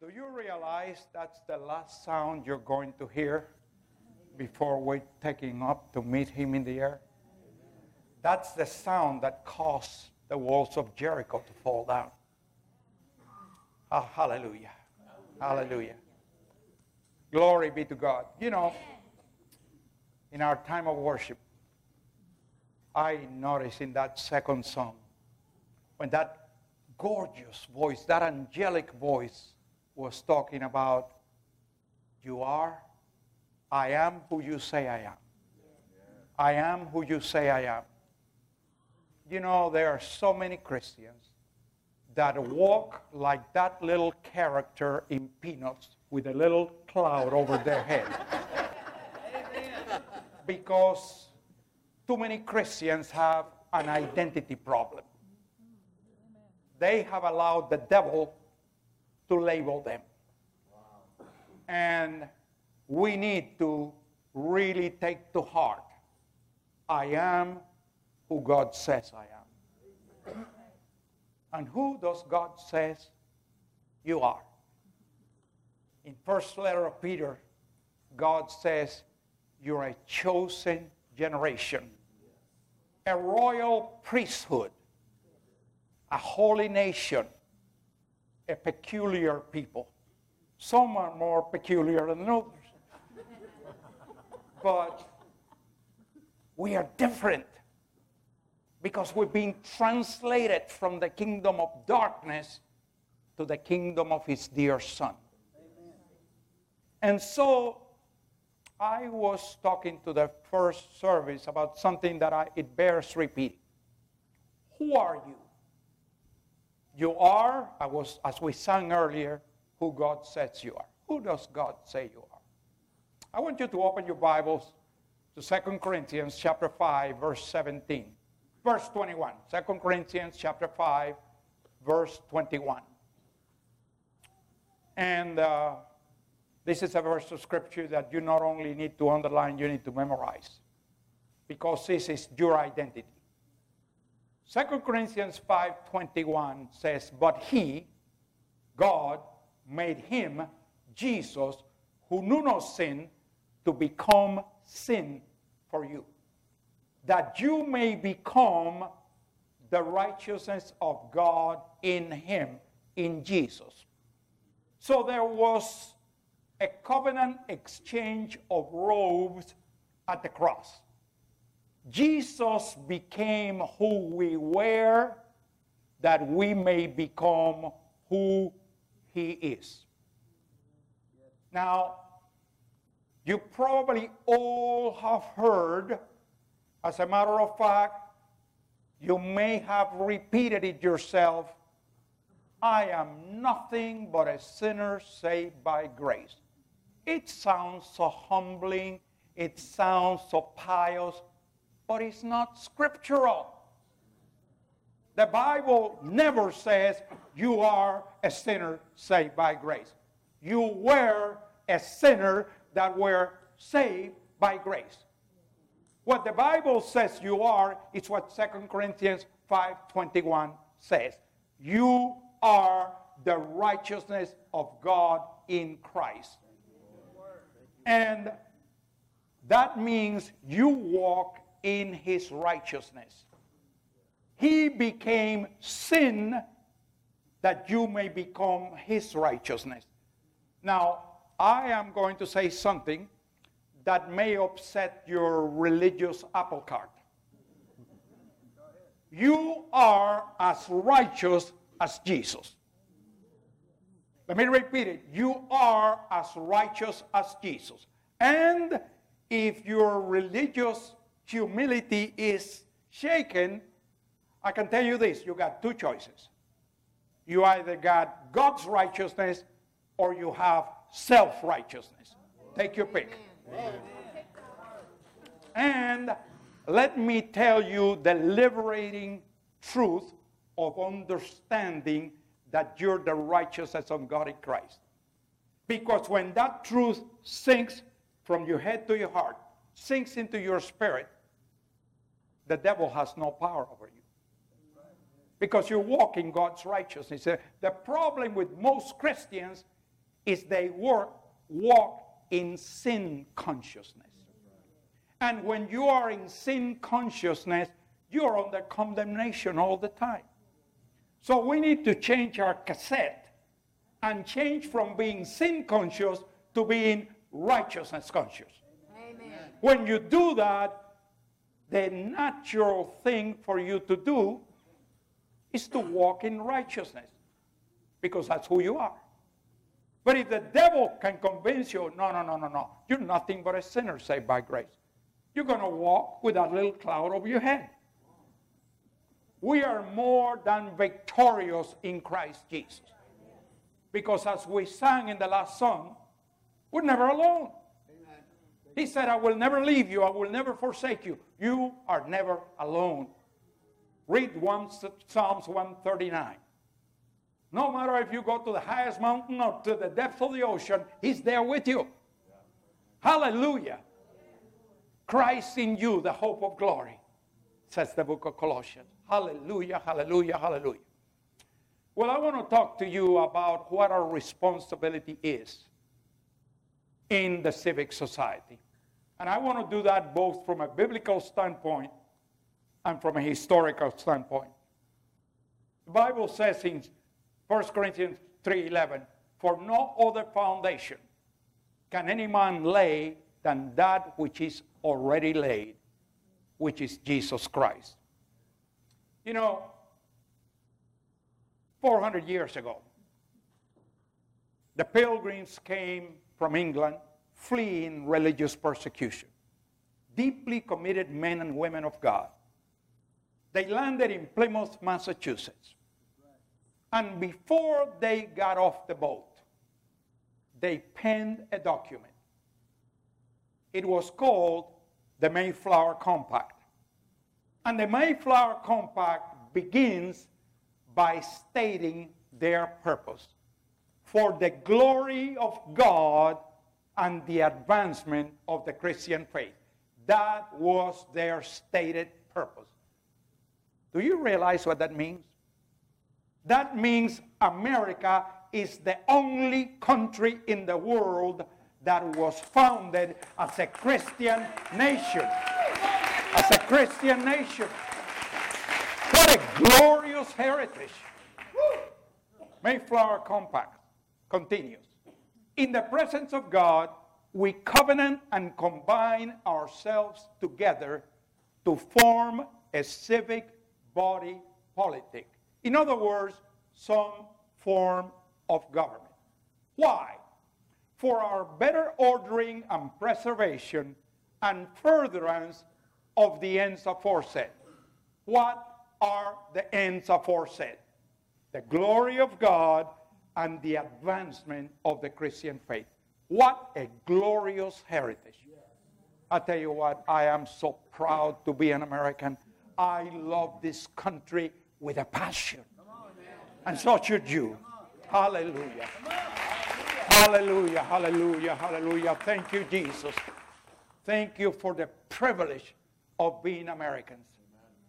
Do you realize that's the last sound you're going to hear before we're taking up to meet him in the air? That's the sound that caused the walls of Jericho to fall down. Oh, hallelujah. Hallelujah. Glory be to God. You know, in our time of worship, I noticed in that second song, when that gorgeous voice, that angelic voice, was talking about, You are, I am who you say I am. I am who you say I am. You know, there are so many Christians that walk like that little character in Peanuts with a little cloud over their head. because too many Christians have an identity problem. They have allowed the devil to label them. And we need to really take to heart I am who God says I am. And who does God says you are? In first letter of Peter, God says you're a chosen generation, a royal priesthood, a holy nation, a peculiar people. Some are more peculiar than others. but we are different because we've been translated from the kingdom of darkness to the kingdom of his dear son. And so I was talking to the first service about something that I, it bears repeating. Who are you? You are, was, as we sang earlier, who God says you are. Who does God say you are? I want you to open your Bibles to 2 Corinthians chapter 5, verse 17. Verse 21. 2 Corinthians chapter 5, verse 21. And uh, this is a verse of scripture that you not only need to underline, you need to memorize. Because this is your identity. 2 Corinthians 5:21 says, "But he, God, made him, Jesus, who knew no sin, to become sin for you, that you may become the righteousness of God in him, in Jesus." So there was a covenant exchange of robes at the cross. Jesus became who we were that we may become who he is. Now, you probably all have heard, as a matter of fact, you may have repeated it yourself I am nothing but a sinner saved by grace. It sounds so humbling, it sounds so pious, but it's not scriptural. The Bible never says you are a sinner saved by grace. You were a sinner that were saved by grace. What the Bible says you are is what 2 Corinthians 5:21 says. You are the righteousness of God in Christ. And that means you walk in his righteousness. He became sin that you may become his righteousness. Now, I am going to say something that may upset your religious apple cart. You are as righteous as Jesus. Let me repeat it. You are as righteous as Jesus. And if your religious humility is shaken, I can tell you this you got two choices. You either got God's righteousness or you have self righteousness. Take your pick. And let me tell you the liberating truth of understanding that you're the righteousness of God in Christ. Because when that truth sinks from your head to your heart, sinks into your spirit, the devil has no power over you. Because you walk in God's righteousness. The problem with most Christians is they work, walk in sin consciousness. And when you are in sin consciousness, you're under condemnation all the time. So we need to change our cassette and change from being sin conscious to being righteousness conscious. Amen. When you do that, the natural thing for you to do is to walk in righteousness because that's who you are. But if the devil can convince you, no, no, no, no, no, you're nothing but a sinner saved by grace, you're going to walk with that little cloud over your head. We are more than victorious in Christ Jesus. Because as we sang in the last song, we're never alone. He said, I will never leave you, I will never forsake you. You are never alone. Read one, Psalms 139. No matter if you go to the highest mountain or to the depth of the ocean, He's there with you. Hallelujah. Christ in you, the hope of glory, says the book of Colossians. Hallelujah, hallelujah, hallelujah. Well, I want to talk to you about what our responsibility is in the civic society. And I want to do that both from a biblical standpoint and from a historical standpoint. The Bible says in 1 Corinthians 3:11, "For no other foundation can any man lay than that which is already laid, which is Jesus Christ." You know, 400 years ago, the pilgrims came from England fleeing religious persecution. Deeply committed men and women of God. They landed in Plymouth, Massachusetts. And before they got off the boat, they penned a document. It was called the Mayflower Compact. And the Mayflower Compact begins by stating their purpose for the glory of God and the advancement of the Christian faith. That was their stated purpose. Do you realize what that means? That means America is the only country in the world that was founded as a Christian nation. As a Christian nation. What a glorious heritage. Mayflower Compact continues. In the presence of God, we covenant and combine ourselves together to form a civic body politic. In other words, some form of government. Why? For our better ordering and preservation and furtherance of the ends aforesaid. What are the ends aforesaid? The glory of God and the advancement of the Christian faith. What a glorious heritage. I tell you what, I am so proud to be an American. I love this country with a passion. And so should you. Hallelujah. Hallelujah, hallelujah, hallelujah. Thank you, Jesus. Thank you for the privilege of being Americans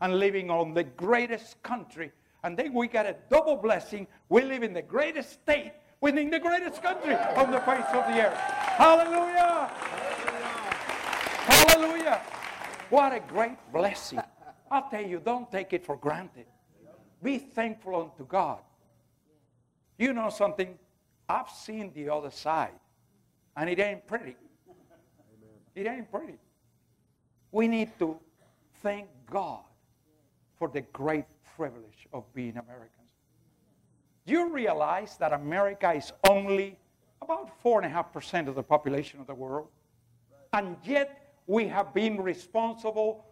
and living on the greatest country and then we get a double blessing. We live in the greatest state within the greatest country on the face of the earth. Hallelujah! Hallelujah! What a great blessing. I'll tell you, don't take it for granted. Be thankful unto God. You know something? I've seen the other side, and it ain't pretty. It ain't pretty. We need to thank God for the great privilege of being Americans. You realize that America is only about 4.5% of the population of the world? And yet we have been responsible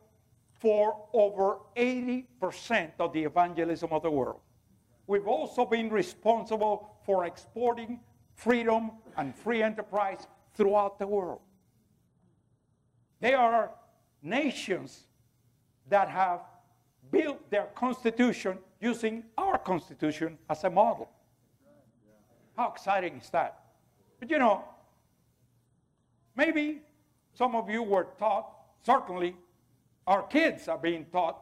for over 80% of the evangelism of the world. We've also been responsible for exporting freedom and free enterprise throughout the world. There are nations that have built their constitution using our constitution as a model. How exciting is that? But you know, maybe some of you were taught, certainly our kids are being taught,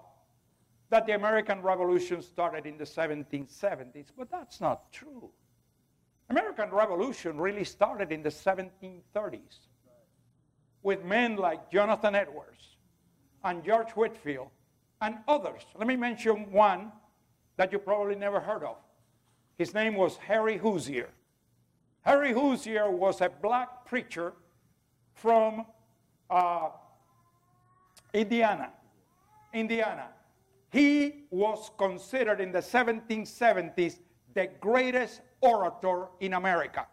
that the American Revolution started in the 1770s, but that's not true. American Revolution really started in the 1730s with men like Jonathan Edwards and George Whitefield and others. Let me mention one that you probably never heard of. His name was Harry Hoosier. Harry Hoosier was a black preacher from uh, Indiana. Indiana. He was considered in the 1770s the greatest orator in America.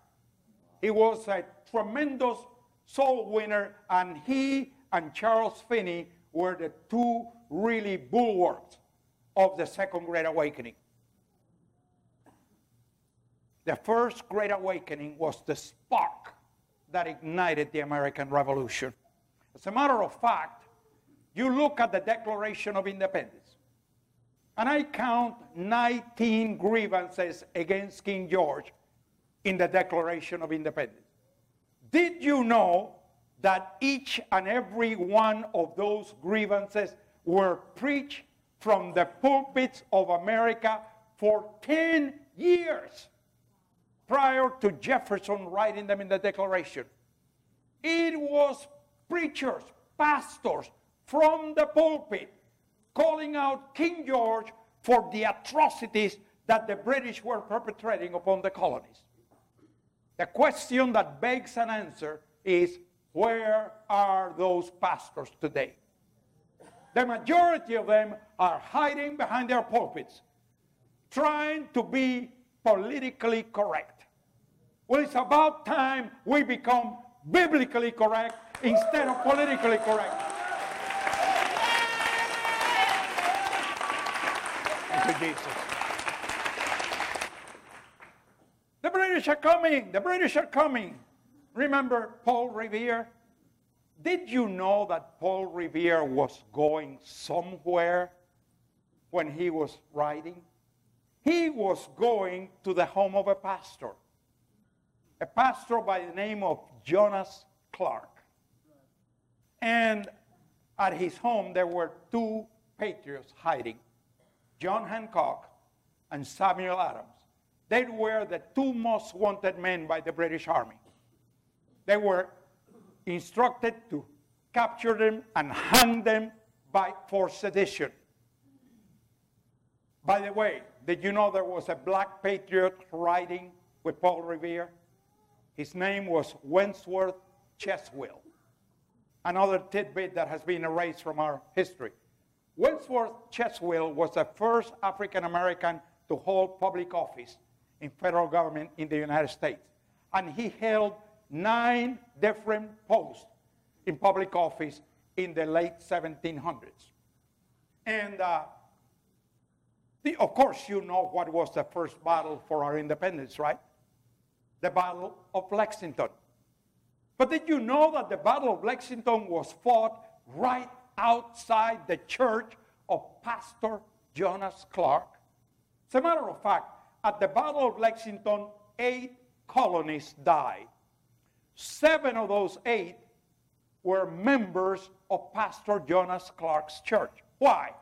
He was a tremendous soul winner, and he and Charles Finney were the two really bulwarks of the Second Great Awakening. The first Great Awakening was the spark that ignited the American Revolution. As a matter of fact, you look at the Declaration of Independence, and I count 19 grievances against King George in the Declaration of Independence. Did you know that each and every one of those grievances were preached from the pulpits of America for 10 years prior to Jefferson writing them in the Declaration? It was preachers, pastors from the pulpit calling out King George for the atrocities that the British were perpetrating upon the colonies. The question that begs an answer is where are those pastors today? The majority of them are hiding behind their pulpits, trying to be politically correct. Well, it's about time we become biblically correct instead of politically correct. Thank you, Jesus. The British are coming. The British are coming. Remember Paul Revere? Did you know that Paul Revere was going somewhere when he was writing? He was going to the home of a pastor, a pastor by the name of Jonas Clark. And at his home, there were two patriots hiding John Hancock and Samuel Adams. They were the two most wanted men by the British Army. They were instructed to capture them and hang them by, for sedition. By the way, did you know there was a black patriot riding with Paul Revere? His name was Wentworth Cheswill. Another tidbit that has been erased from our history. Wentworth Cheswill was the first African American to hold public office in federal government in the United States. And he held nine different posts in public office in the late 1700s. And uh, the, of course, you know what was the first battle for our independence, right? The Battle of Lexington. But did you know that the Battle of Lexington was fought right outside the church of Pastor Jonas Clark? As a matter of fact, at the Battle of Lexington, eight colonists died. Seven of those eight were members of Pastor Jonas Clark's church. Why?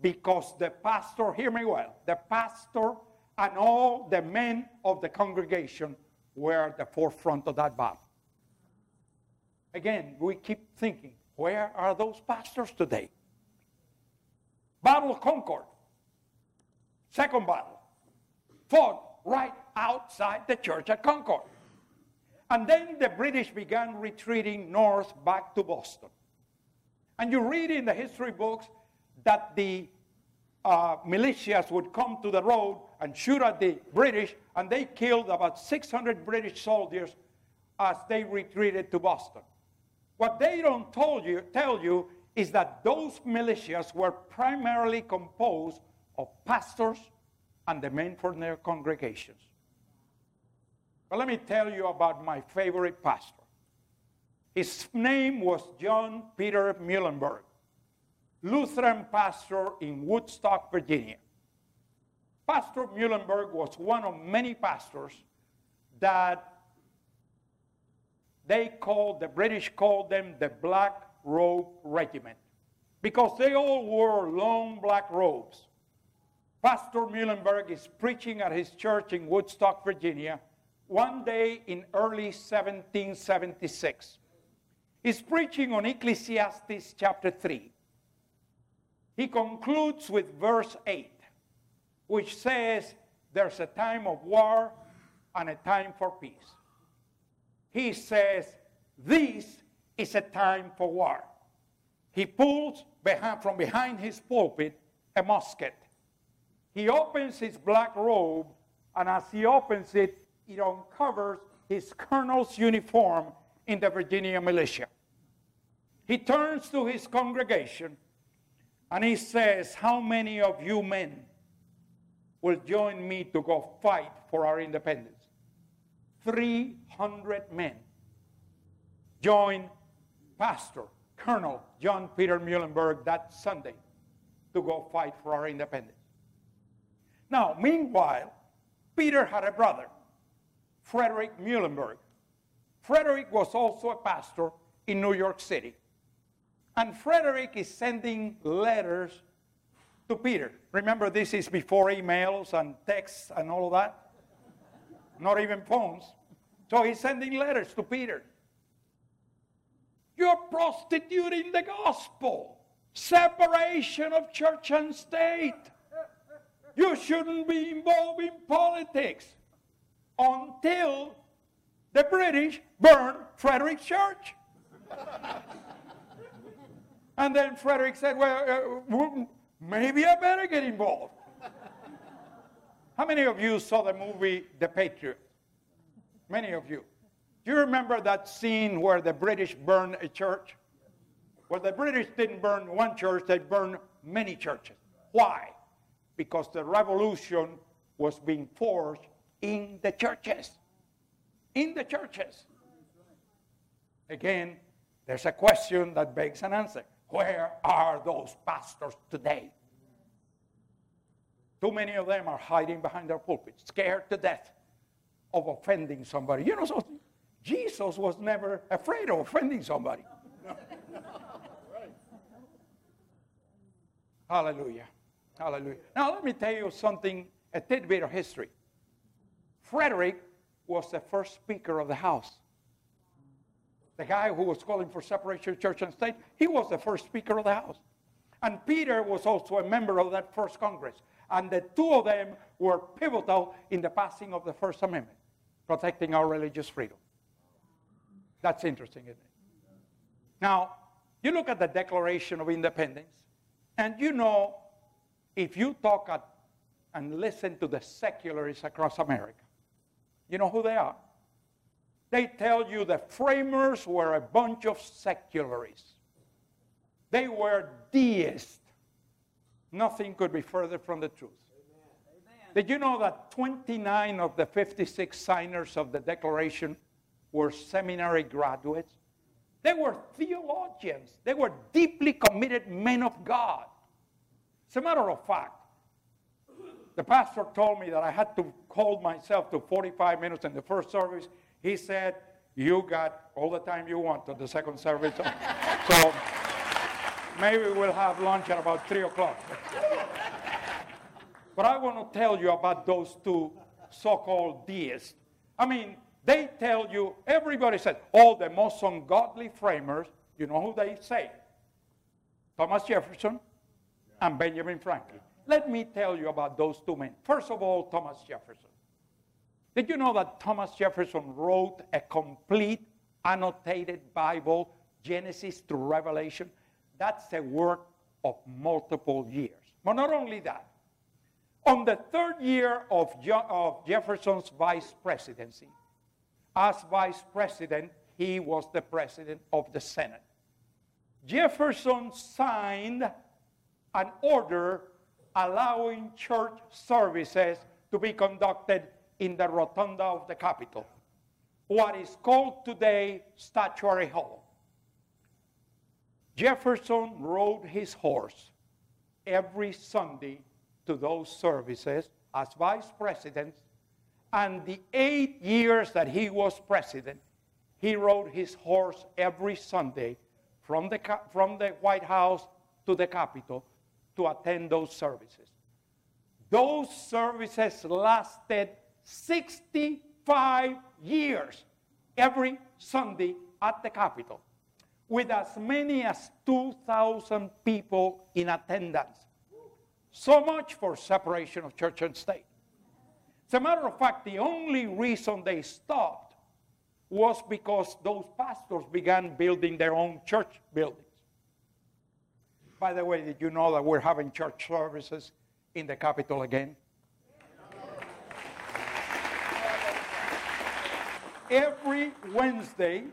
Because the pastor, hear me well, the pastor and all the men of the congregation were at the forefront of that battle. Again, we keep thinking, where are those pastors today? Battle of Concord, second battle, fought right outside the church at Concord. And then the British began retreating north back to Boston. And you read in the history books that the uh, militias would come to the road and shoot at the British, and they killed about 600 British soldiers as they retreated to Boston. What they don't you, tell you is that those militias were primarily composed of pastors and the men from their congregations. But let me tell you about my favorite pastor. His name was John Peter Muhlenberg, Lutheran pastor in Woodstock, Virginia. Pastor Muhlenberg was one of many pastors that they called, the British called them the Black Robe Regiment because they all wore long black robes. Pastor Muhlenberg is preaching at his church in Woodstock, Virginia, one day in early 1776. He's preaching on Ecclesiastes chapter 3. He concludes with verse 8, which says, There's a time of war and a time for peace. He says, This is a time for war. He pulls behind, from behind his pulpit a musket. He opens his black robe, and as he opens it, it uncovers his colonel's uniform in the Virginia militia. He turns to his congregation and he says, How many of you men will join me to go fight for our independence? 300 men joined Pastor Colonel John Peter Muhlenberg that Sunday to go fight for our independence. Now, meanwhile, Peter had a brother, Frederick Muhlenberg. Frederick was also a pastor in New York City. And Frederick is sending letters to Peter. Remember, this is before emails and texts and all of that. Not even phones. So he's sending letters to Peter. You're prostituting the gospel. Separation of church and state. You shouldn't be involved in politics until the British burned Frederick's church. And then Frederick said, Well, uh, maybe I better get involved. How many of you saw the movie The Patriot? Many of you. Do you remember that scene where the British burned a church? Well, the British didn't burn one church, they burned many churches. Why? Because the revolution was being forged in the churches. In the churches. Again, there's a question that begs an answer. Where are those pastors today? Too many of them are hiding behind their pulpits, scared to death of offending somebody. You know, so Jesus was never afraid of offending somebody. Hallelujah. Hallelujah. Now, let me tell you something, a tidbit of history. Frederick was the first speaker of the House the guy who was calling for separation of church and state, he was the first Speaker of the House. And Peter was also a member of that first Congress. And the two of them were pivotal in the passing of the First Amendment, protecting our religious freedom. That's interesting, isn't it? Now, you look at the Declaration of Independence, and you know, if you talk at, and listen to the secularists across America, you know who they are? They tell you the framers were a bunch of secularists. They were deists. Nothing could be further from the truth. Amen. Did you know that 29 of the 56 signers of the Declaration were seminary graduates? They were theologians. They were deeply committed men of God. As a matter of fact, the pastor told me that I had to hold myself to 45 minutes in the first service he said, You got all the time you want to the second service. so maybe we'll have lunch at about 3 o'clock. but I want to tell you about those two so called deists. I mean, they tell you, everybody says, all the most ungodly framers, you know who they say? Thomas Jefferson and Benjamin Franklin. Let me tell you about those two men. First of all, Thomas Jefferson. Did you know that Thomas Jefferson wrote a complete annotated Bible, Genesis to Revelation? That's a work of multiple years. But not only that, on the third year of, Je- of Jefferson's vice presidency, as vice president, he was the president of the Senate. Jefferson signed an order allowing church services to be conducted in the rotunda of the Capitol, what is called today Statuary Hall. Jefferson rode his horse every Sunday to those services as vice president, and the eight years that he was president, he rode his horse every Sunday from the, from the White House to the Capitol to attend those services. Those services lasted 65 years every Sunday at the Capitol with as many as 2,000 people in attendance. So much for separation of church and state. As a matter of fact, the only reason they stopped was because those pastors began building their own church buildings. By the way, did you know that we're having church services in the Capitol again? Every Wednesday,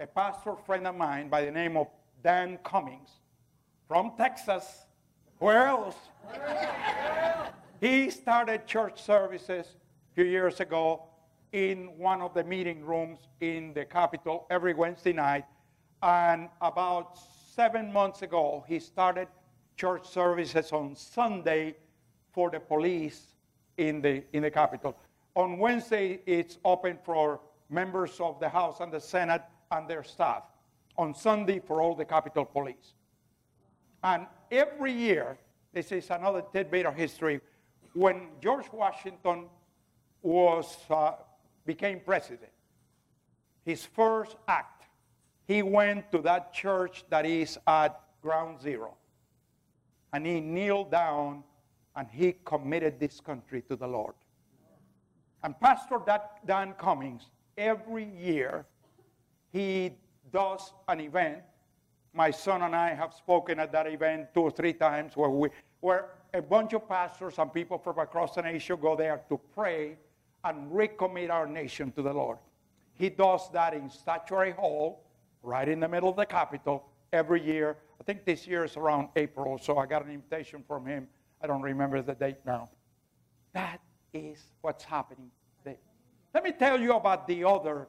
a pastor friend of mine by the name of Dan Cummings from Texas, where else? he started church services a few years ago in one of the meeting rooms in the Capitol every Wednesday night. And about seven months ago, he started church services on Sunday for the police in the, in the Capitol. On Wednesday, it's open for members of the House and the Senate and their staff. On Sunday, for all the Capitol Police. And every year, this is another tidbit of history, when George Washington was, uh, became president, his first act, he went to that church that is at ground zero. And he kneeled down and he committed this country to the Lord. And Pastor Dan Cummings, every year, he does an event. My son and I have spoken at that event two or three times where, we, where a bunch of pastors and people from across the nation go there to pray and recommit our nation to the Lord. He does that in Statuary Hall, right in the middle of the Capitol, every year. I think this year is around April, so I got an invitation from him. I don't remember the date now. That is what's happening there. Let me tell you about the other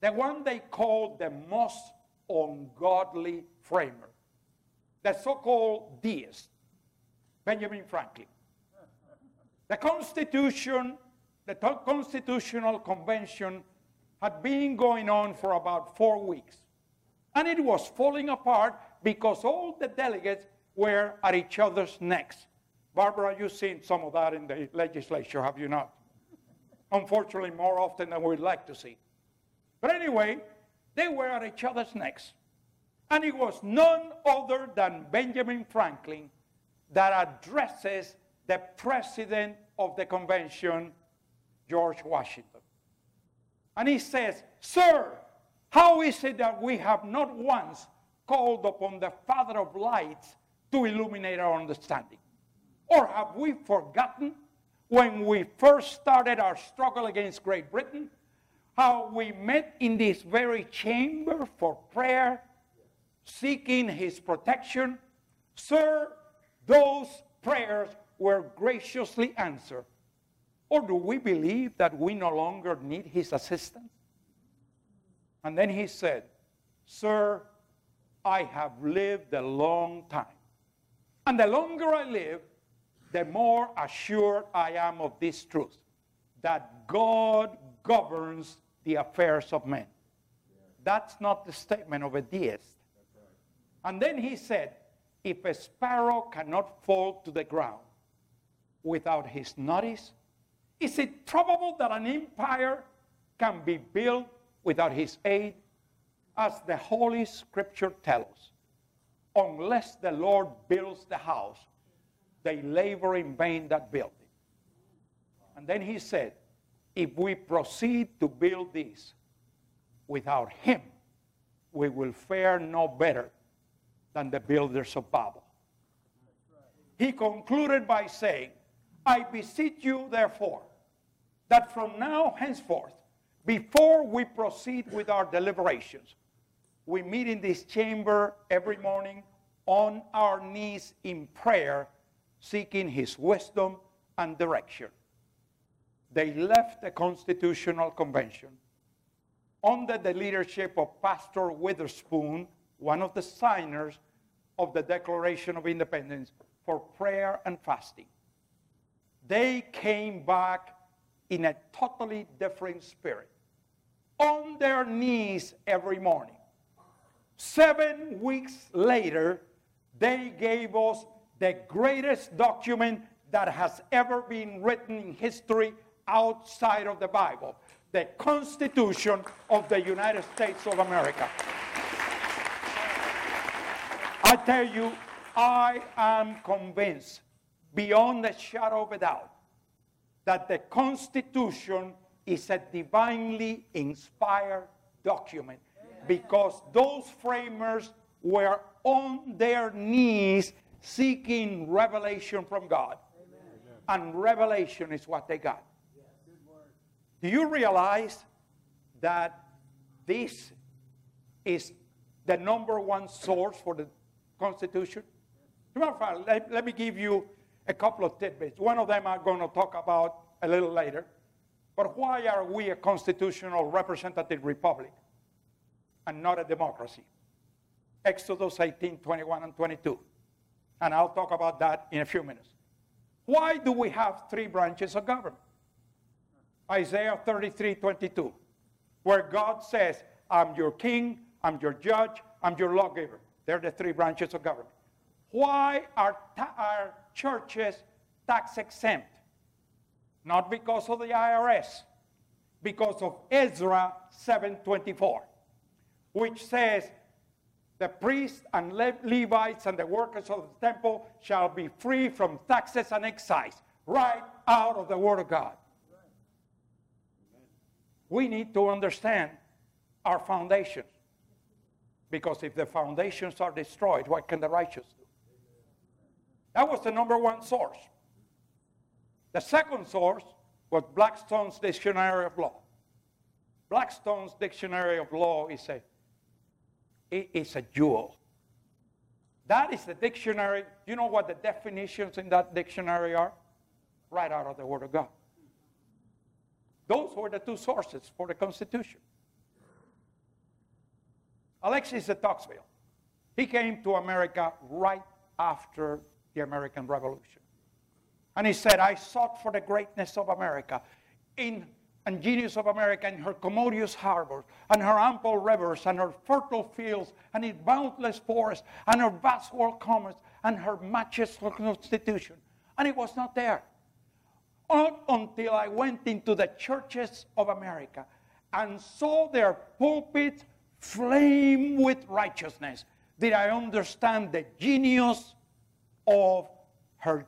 the one they call the most ungodly framer, the so called deist, Benjamin Franklin. The Constitution, the Constitutional Convention had been going on for about four weeks. And it was falling apart because all the delegates were at each other's necks. Barbara, you've seen some of that in the legislature, have you not? Unfortunately, more often than we'd like to see. But anyway, they were at each other's necks. And it was none other than Benjamin Franklin that addresses the president of the convention, George Washington. And he says, Sir, how is it that we have not once called upon the Father of lights to illuminate our understanding? Or have we forgotten when we first started our struggle against Great Britain how we met in this very chamber for prayer, seeking his protection. Sir, those prayers were graciously answered. Or do we believe that we no longer need his assistance? And then he said, Sir, I have lived a long time. And the longer I live, the more assured I am of this truth that God governs the affairs of men. That's not the statement of a deist. And then he said, if a sparrow cannot fall to the ground without his notice, is it probable that an empire can be built without his aid? As the Holy Scripture tells, us. unless the Lord builds the house, they labor in vain that build it. And then he said, if we proceed to build this without Him, we will fare no better than the builders of Babel. He concluded by saying, I beseech you, therefore, that from now henceforth, before we proceed with our deliberations, we meet in this chamber every morning on our knees in prayer, seeking His wisdom and direction they left the Constitutional Convention under the leadership of Pastor Witherspoon, one of the signers of the Declaration of Independence, for prayer and fasting. They came back in a totally different spirit, on their knees every morning. Seven weeks later, they gave us the greatest document that has ever been written in history outside of the Bible. the Constitution of the United States of America. I tell you, I am convinced, beyond a shadow of a doubt, that the Constitution is a divinely inspired document because those framers were on their knees seeking revelation from God. And revelation is what they got. Do you realize that this is the number one source for the Constitution? Let, let me give you a couple of tidbits. One of them I'm going to talk about a little later. But why are we a constitutional representative republic and not a democracy? Exodus 18, 21, and 22. And I'll talk about that in a few minutes. Why do we have three branches of government? Isaiah 33, 22, where God says, I'm your king, I'm your judge, I'm your lawgiver. They're the three branches of government. Why are, ta- are churches tax exempt? Not because of the IRS, because of Ezra 7:24, which says the priests and Le- Levites and the workers of the temple shall be free from taxes and excise, right out of the Word of God. We need to understand our foundations. Because if the foundations are destroyed, what can the righteous do? That was the number one source. The second source was Blackstone's Dictionary of Law. Blackstone's Dictionary of Law is a, it's a jewel. That is the dictionary. You know what the definitions in that dictionary are? Right out of the Word of God. Those were the two sources for the Constitution. Alexis de Tocqueville, he came to America right after the American Revolution. And he said, I sought for the greatness of America in and genius of America in her commodious harbors, and her ample rivers, and her fertile fields, and its boundless forests, and her vast world commerce, and her matchless constitution. And it was not there. Up until I went into the churches of America and saw their pulpits flame with righteousness did I understand the genius of her,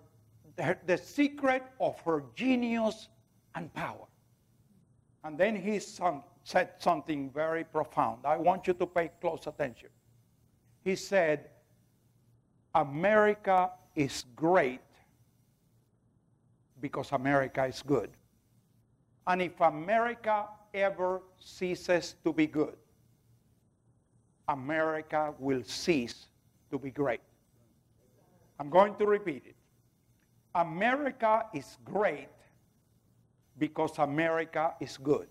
her, the secret of her genius and power. And then he said something very profound. I want you to pay close attention. He said, America is great because America is good. And if America ever ceases to be good, America will cease to be great. I'm going to repeat it. America is great because America is good.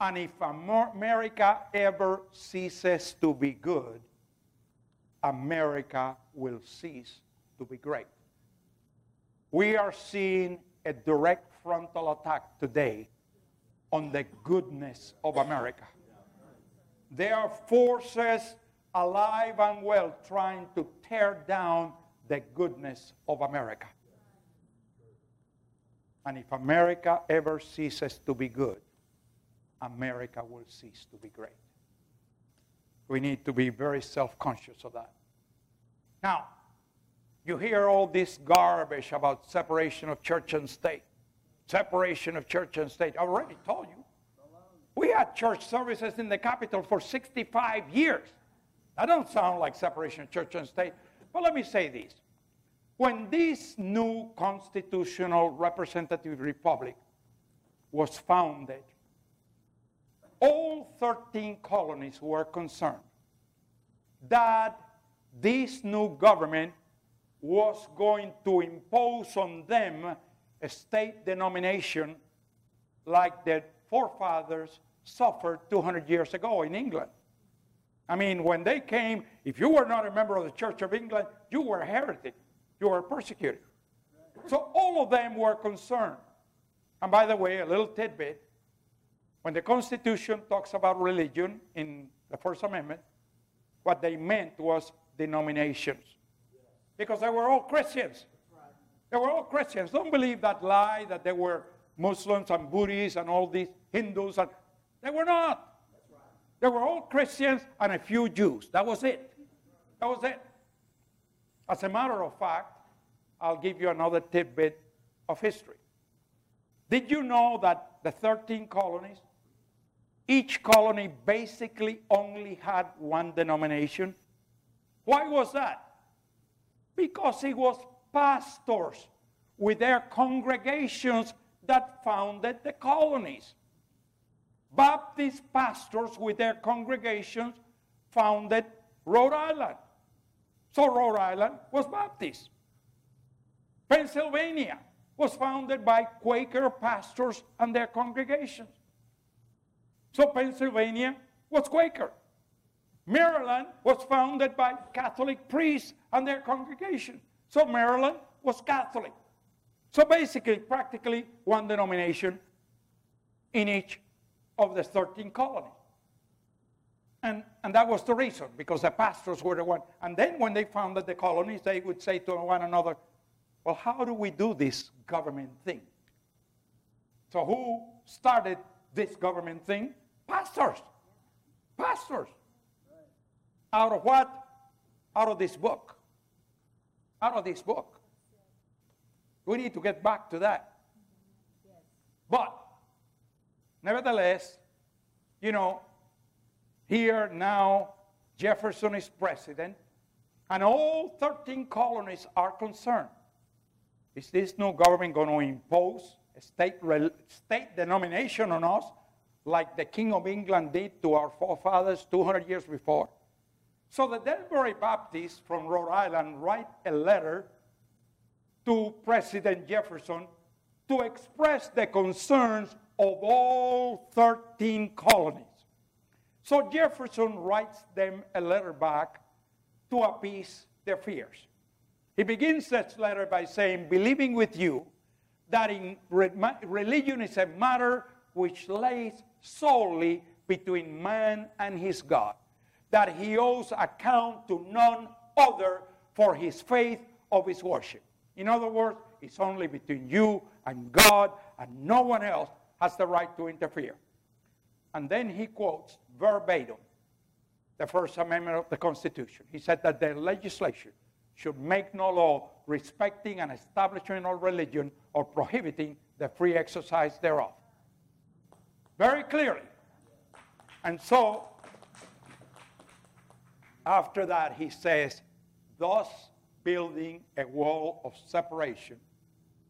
And if America ever ceases to be good, America will cease to be great. We are seeing a direct frontal attack today on the goodness of America. There are forces alive and well trying to tear down the goodness of America. And if America ever ceases to be good, America will cease to be great. We need to be very self conscious of that. Now, you hear all this garbage about separation of church and state. Separation of church and state. I already told you. We had church services in the Capitol for 65 years. That don't sound like separation of church and state. But let me say this. When this new constitutional representative republic was founded, all 13 colonies were concerned that this new government was going to impose on them a state denomination like their forefathers suffered 200 years ago in England. I mean, when they came, if you were not a member of the Church of England, you were a heretic you were persecuted. So all of them were concerned. And by the way, a little tidbit when the Constitution talks about religion in the First Amendment, what they meant was denominations. Because they were all Christians. They were all Christians. Don't believe that lie that they were Muslims and Buddhists and all these. Hindus. And they were not. They were all Christians and a few Jews. That was it. That was it. As a matter of fact, I'll give you another tidbit of history. Did you know that the 13 colonies, each colony basically only had one denomination? Why was that? Because it was pastors with their congregations that founded the colonies. Baptist pastors with their congregations founded Rhode Island. So Rhode Island was Baptist. Pennsylvania was founded by Quaker pastors and their congregations. So Pennsylvania was Quaker. Maryland was founded by Catholic priests and their congregation. So Maryland was Catholic. So basically, practically one denomination in each of the 13 colonies. And, and that was the reason, because the pastors were the one. And then when they founded the colonies, they would say to one another, well, how do we do this government thing? So who started this government thing? Pastors. Pastors. Out of what? Out of this book. Out of this book. We need to get back to that. But, nevertheless, you know, here now Jefferson is president, and all 13 colonies are concerned. Is this new government going to impose a state, state denomination on us like the King of England did to our forefathers 200 years before? So the Danbury Baptists from Rhode Island write a letter to President Jefferson to express the concerns of all 13 colonies. So Jefferson writes them a letter back to appease their fears. He begins that letter by saying, Believing with you that in religion is a matter which lays solely between man and his God, that he owes account to none other for his faith of his worship. In other words, it's only between you and God, and no one else has the right to interfere. And then he quotes verbatim the First Amendment of the Constitution. He said that the legislature should make no law respecting an establishment of religion or prohibiting the free exercise thereof. Very clearly. And so, after that, he says, thus building a wall of separation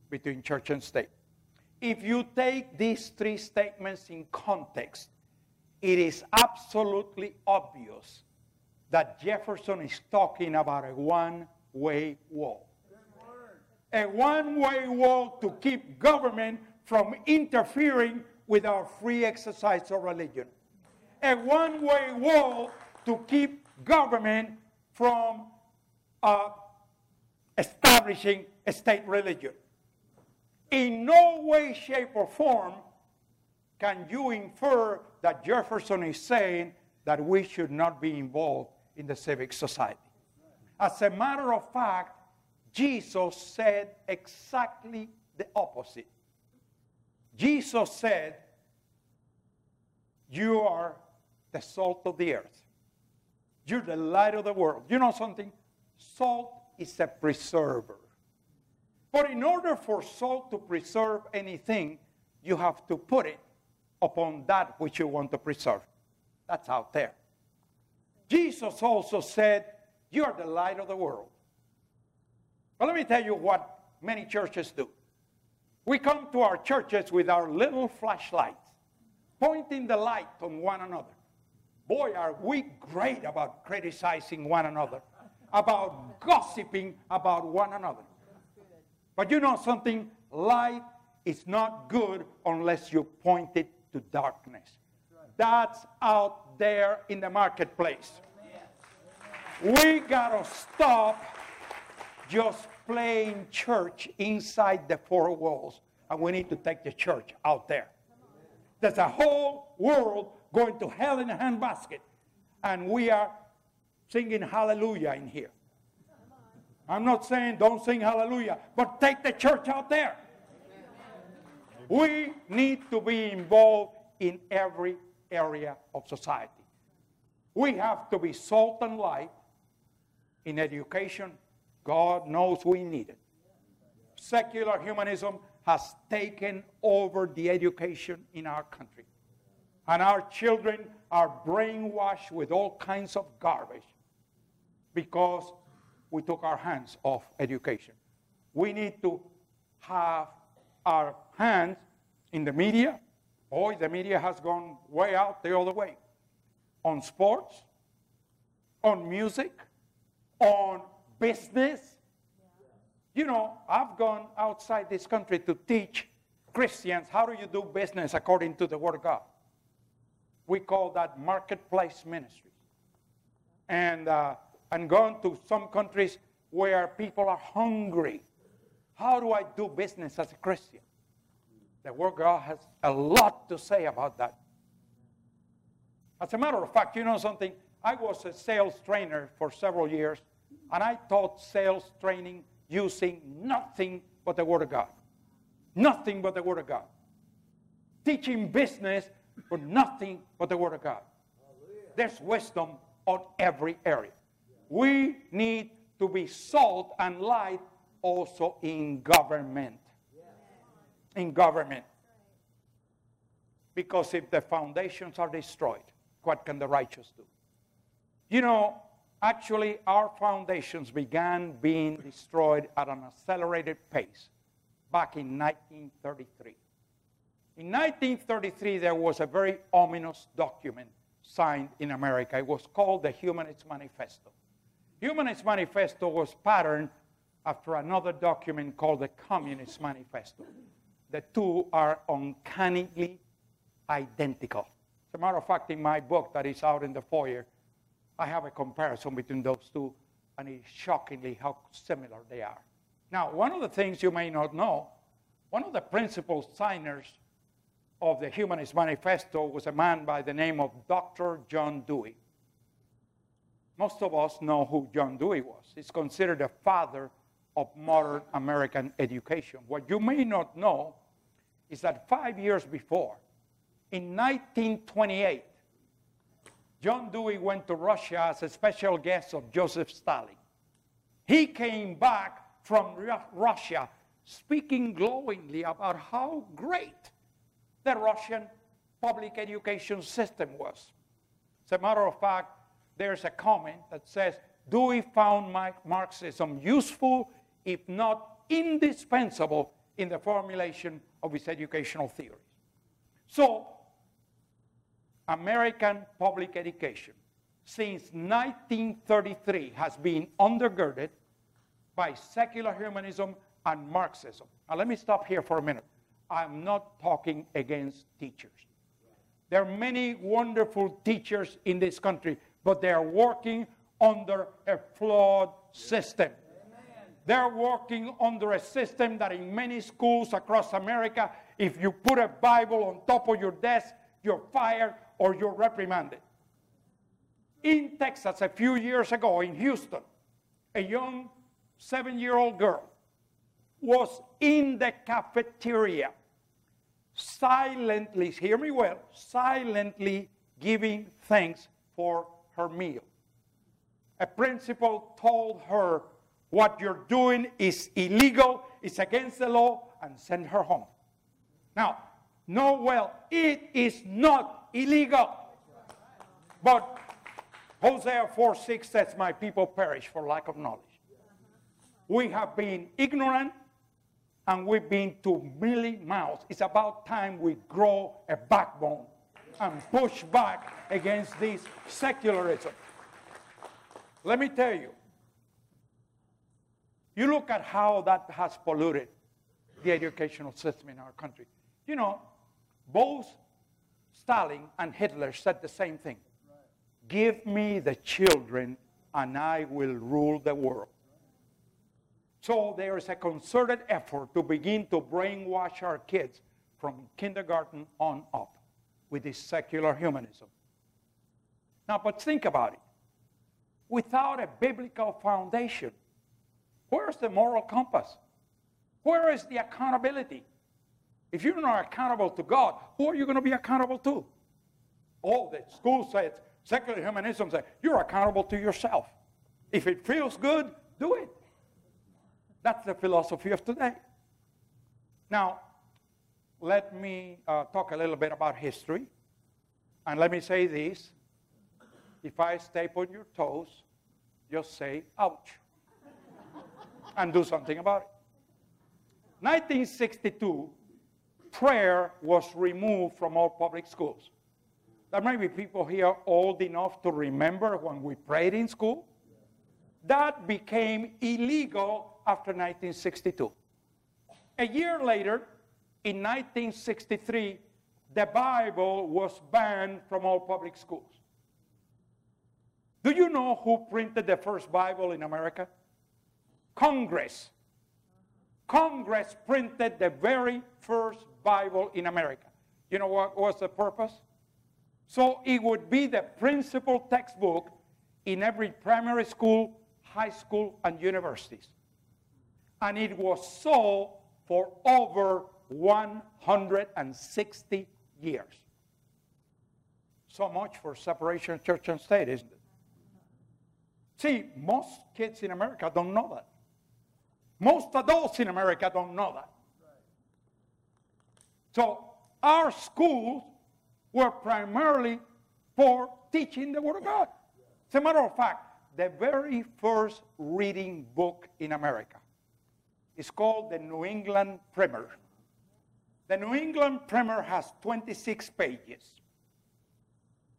between church and state. If you take these three statements in context, it is absolutely obvious that Jefferson is talking about a one way wall. A one way wall to keep government from interfering with our free exercise of religion. A one way wall to keep government from uh, establishing a state religion. In no way, shape, or form can you infer that Jefferson is saying that we should not be involved in the civic society. As a matter of fact, Jesus said exactly the opposite. Jesus said, You are the salt of the earth. You're the light of the world. You know something? Salt is a preserver. But in order for salt to preserve anything, you have to put it upon that which you want to preserve. That's out there. Jesus also said, You are the light of the world. But let me tell you what many churches do. We come to our churches with our little flashlights, pointing the light on one another. Boy, are we great about criticizing one another about gossiping about one another. But you know something? Light is not good unless you point it to darkness. That's out there in the marketplace. We gotta stop just playing church inside the four walls, and we need to take the church out there. There's a whole world going to hell in a handbasket, and we are singing hallelujah in here. I'm not saying don't sing hallelujah, but take the church out there. We need to be involved in every area of society. We have to be salt and light in education. God knows we need it. Secular humanism has taken over the education in our country. And our children are brainwashed with all kinds of garbage because we took our hands off education. We need to have our hands in the media. Boy, the media has gone way out the other way. On sports, on music, on business. You know, I've gone outside this country to teach Christians how do you do business according to the Word of God. We call that marketplace ministry. And uh, and gone to some countries where people are hungry. How do I do business as a Christian? The Word of God has a lot to say about that. As a matter of fact, you know something? I was a sales trainer for several years, and I taught sales training using nothing but the Word of God. Nothing but the Word of God. Teaching business for nothing but the Word of God. There's wisdom on every area. We need to be salt and light also in government. In government. Because if the foundations are destroyed, what can the righteous do? You know, actually, our foundations began being destroyed at an accelerated pace back in 1933. In 1933, there was a very ominous document signed in America. It was called the Humanist Manifesto. Humanist Manifesto was patterned after another document called the Communist Manifesto. The two are uncannily identical. As a matter of fact, in my book that is out in the foyer, I have a comparison between those two, and it's shockingly how similar they are. Now, one of the things you may not know, one of the principal signers of the Humanist Manifesto was a man by the name of Dr. John Dewey. Most of us know who John Dewey was. He's considered the father of modern American education. What you may not know is that five years before, in 1928, John Dewey went to Russia as a special guest of Joseph Stalin. He came back from Russia speaking glowingly about how great the Russian public education system was. As a matter of fact, there's a comment that says, Dewey found Marxism useful, if not indispensable, in the formulation of his educational theories. So, American public education since 1933 has been undergirded by secular humanism and Marxism. Now, let me stop here for a minute. I'm not talking against teachers. There are many wonderful teachers in this country but they are working under a flawed system. They're working under a system that in many schools across America, if you put a Bible on top of your desk, you're fired or you're reprimanded. In Texas, a few years ago in Houston, a young seven year old girl was in the cafeteria silently, hear me well, silently giving thanks for her meal. A principal told her, What you're doing is illegal, it's against the law, and send her home. Now, no, well, it is not illegal. But Hosea 4 6 says, My people perish for lack of knowledge. We have been ignorant and we've been too mealy mouths. It's about time we grow a backbone and push back against this secularism. Let me tell you, you look at how that has polluted the educational system in our country. You know, both Stalin and Hitler said the same thing Give me the children, and I will rule the world. So there is a concerted effort to begin to brainwash our kids from kindergarten on up with this secular humanism. Now, but think about it. Without a biblical foundation, where's the moral compass? Where is the accountability? If you're not accountable to God, who are you going to be accountable to? Oh, the school says, secular humanism says, you're accountable to yourself. If it feels good, do it. That's the philosophy of today. Now, let me uh, talk a little bit about history. And let me say this. If I step on your toes, just say, ouch, and do something about it. 1962, prayer was removed from all public schools. There may be people here old enough to remember when we prayed in school. That became illegal after 1962. A year later, in 1963, the Bible was banned from all public schools. Do you know who printed the first Bible in America? Congress. Congress printed the very first Bible in America. You know what was the purpose? So it would be the principal textbook in every primary school, high school, and universities. And it was so for over 160 years. So much for separation of church and state, isn't it? See, most kids in America don't know that. Most adults in America don't know that. So our schools were primarily for teaching the Word of God. As a matter of fact, the very first reading book in America is called the New England Primer. The New England Primer has 26 pages.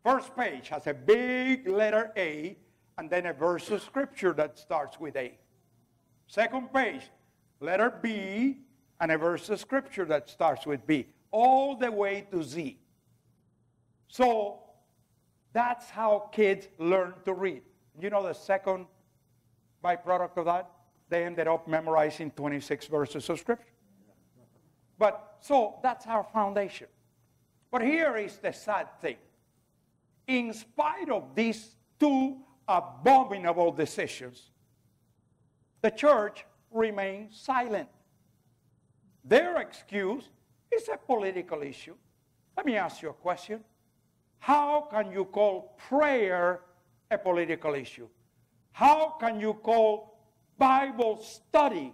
First page has a big letter A and then a verse of scripture that starts with A. Second page, letter B and a verse of scripture that starts with B, all the way to Z. So that's how kids learn to read. You know the second byproduct of that? They ended up memorizing 26 verses of scripture. But so that's our foundation. But here is the sad thing. In spite of these two abominable decisions, the church remains silent. Their excuse is a political issue. Let me ask you a question. How can you call prayer a political issue? How can you call Bible study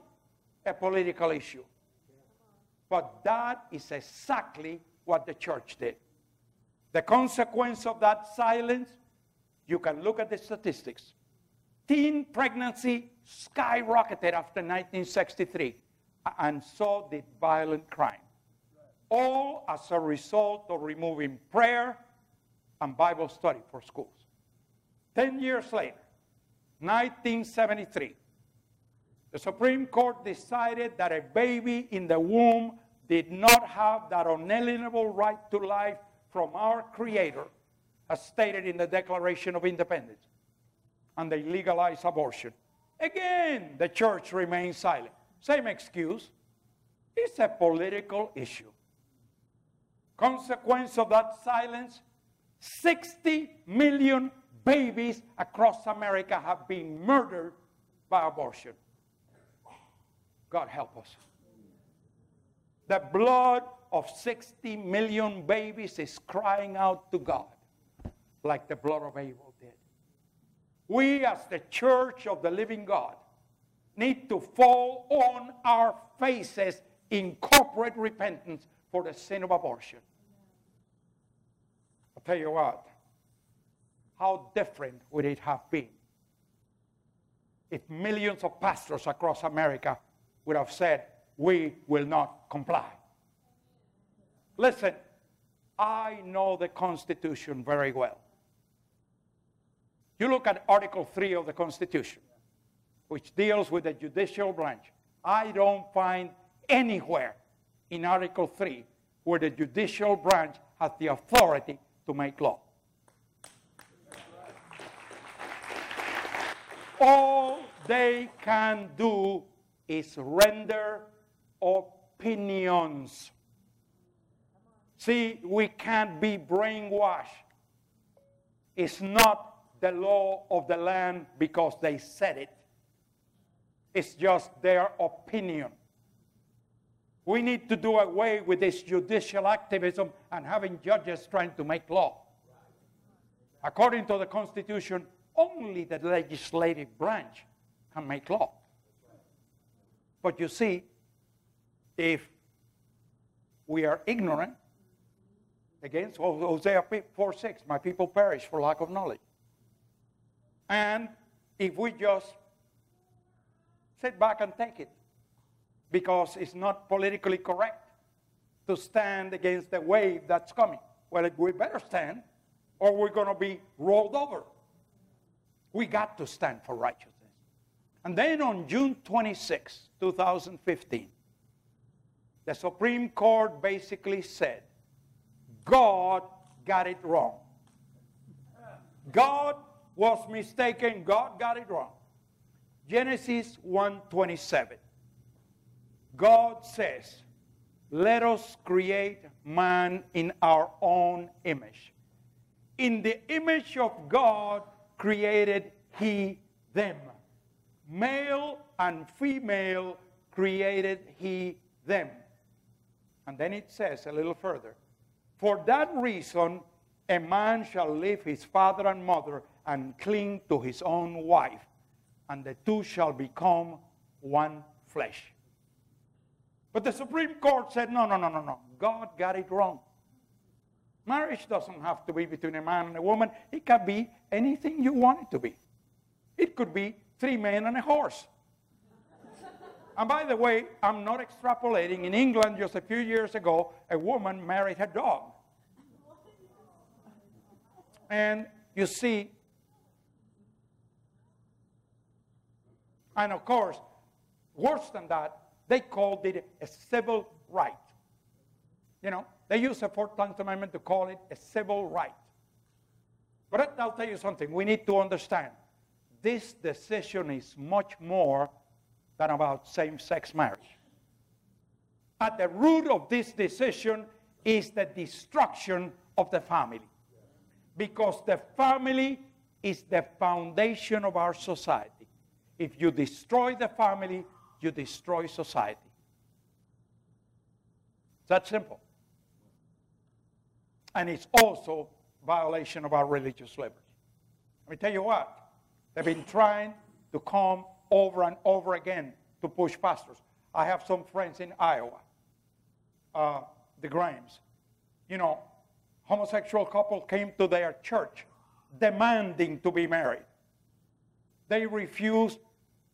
a political issue? But that is exactly what the church did. The consequence of that silence, you can look at the statistics. Teen pregnancy skyrocketed after 1963, and so did violent crime. All as a result of removing prayer and Bible study for schools. Ten years later, 1973, the Supreme Court decided that a baby in the womb did not have that unalienable right to life from our Creator, as stated in the Declaration of Independence. And they legalized abortion. Again, the church remains silent. Same excuse. It's a political issue. Consequence of that silence 60 million babies across America have been murdered by abortion. God help us. The blood of 60 million babies is crying out to God like the blood of Abel did. We, as the church of the living God, need to fall on our faces in corporate repentance for the sin of abortion. I'll tell you what, how different would it have been if millions of pastors across America would have said, We will not comply. Listen, I know the Constitution very well. You look at Article 3 of the Constitution, which deals with the judicial branch. I don't find anywhere in Article 3 where the judicial branch has the authority to make law. All they can do is render opinions. See, we can't be brainwashed. It's not the law of the land because they said it, it's just their opinion. We need to do away with this judicial activism and having judges trying to make law. According to the Constitution, only the legislative branch can make law. But you see, if we are ignorant, against Hosea 4 6, my people perish for lack of knowledge. And if we just sit back and take it, because it's not politically correct to stand against the wave that's coming. Well, we better stand, or we're going to be rolled over. We got to stand for righteousness. And then on June 26, 2015, the Supreme Court basically said, God got it wrong. God was mistaken. God got it wrong. Genesis 1:27. God says, "Let us create man in our own image. In the image of God created he them. Male and female created he them." And then it says a little further, "For that reason a man shall leave his father and mother and cling to his own wife, and the two shall become one flesh. But the Supreme Court said, no, no, no, no, no. God got it wrong. Marriage doesn't have to be between a man and a woman. It can be anything you want it to be. It could be three men and a horse. and by the way, I'm not extrapolating. In England, just a few years ago, a woman married her dog. And you see, and of course, worse than that, they called it a civil right. You know, they use the 14th Amendment to call it a civil right. But I'll tell you something, we need to understand this decision is much more than about same sex marriage. At the root of this decision is the destruction of the family because the family is the foundation of our society. If you destroy the family, you destroy society. That simple. And it's also violation of our religious liberty. Let me tell you what, they've been trying to come over and over again to push pastors. I have some friends in Iowa, uh, the Grahams. You know, homosexual couple came to their church demanding to be married. They refused,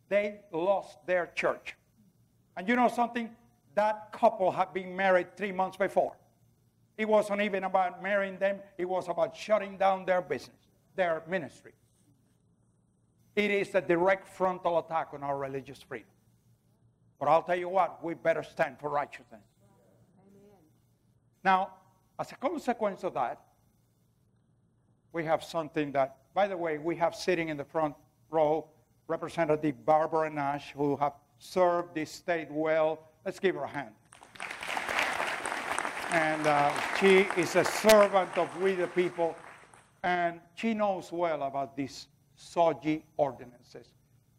they lost their church. And you know something? That couple had been married three months before. It wasn't even about marrying them, it was about shutting down their business, their ministry. It is a direct frontal attack on our religious freedom. But I'll tell you what, we better stand for righteousness. Now, as a consequence of that, we have something that, by the way, we have sitting in the front row Representative Barbara Nash, who have served this state well. Let's give her a hand. And uh, she is a servant of we the people, and she knows well about these SOGI ordinances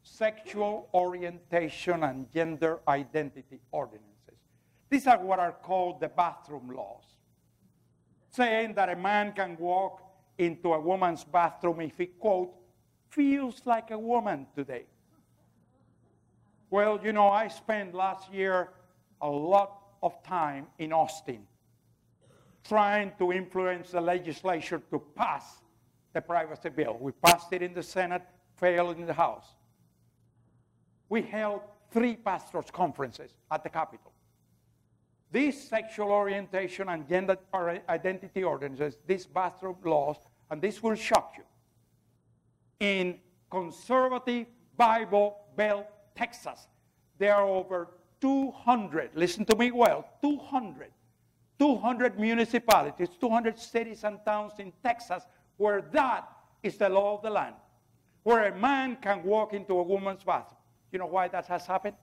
sexual orientation and gender identity ordinances. These are what are called the bathroom laws saying that a man can walk into a woman's bathroom if he, quote, feels like a woman today. Well, you know, I spent last year a lot of time in Austin trying to influence the legislature to pass the privacy bill. We passed it in the Senate, failed in the House. We held three pastors' conferences at the Capitol. These sexual orientation and gender identity ordinances, these bathroom laws, and this will shock you. In conservative Bible Belt, Texas, there are over 200, listen to me well, 200, 200 municipalities, 200 cities and towns in Texas where that is the law of the land, where a man can walk into a woman's bathroom. You know why that has happened?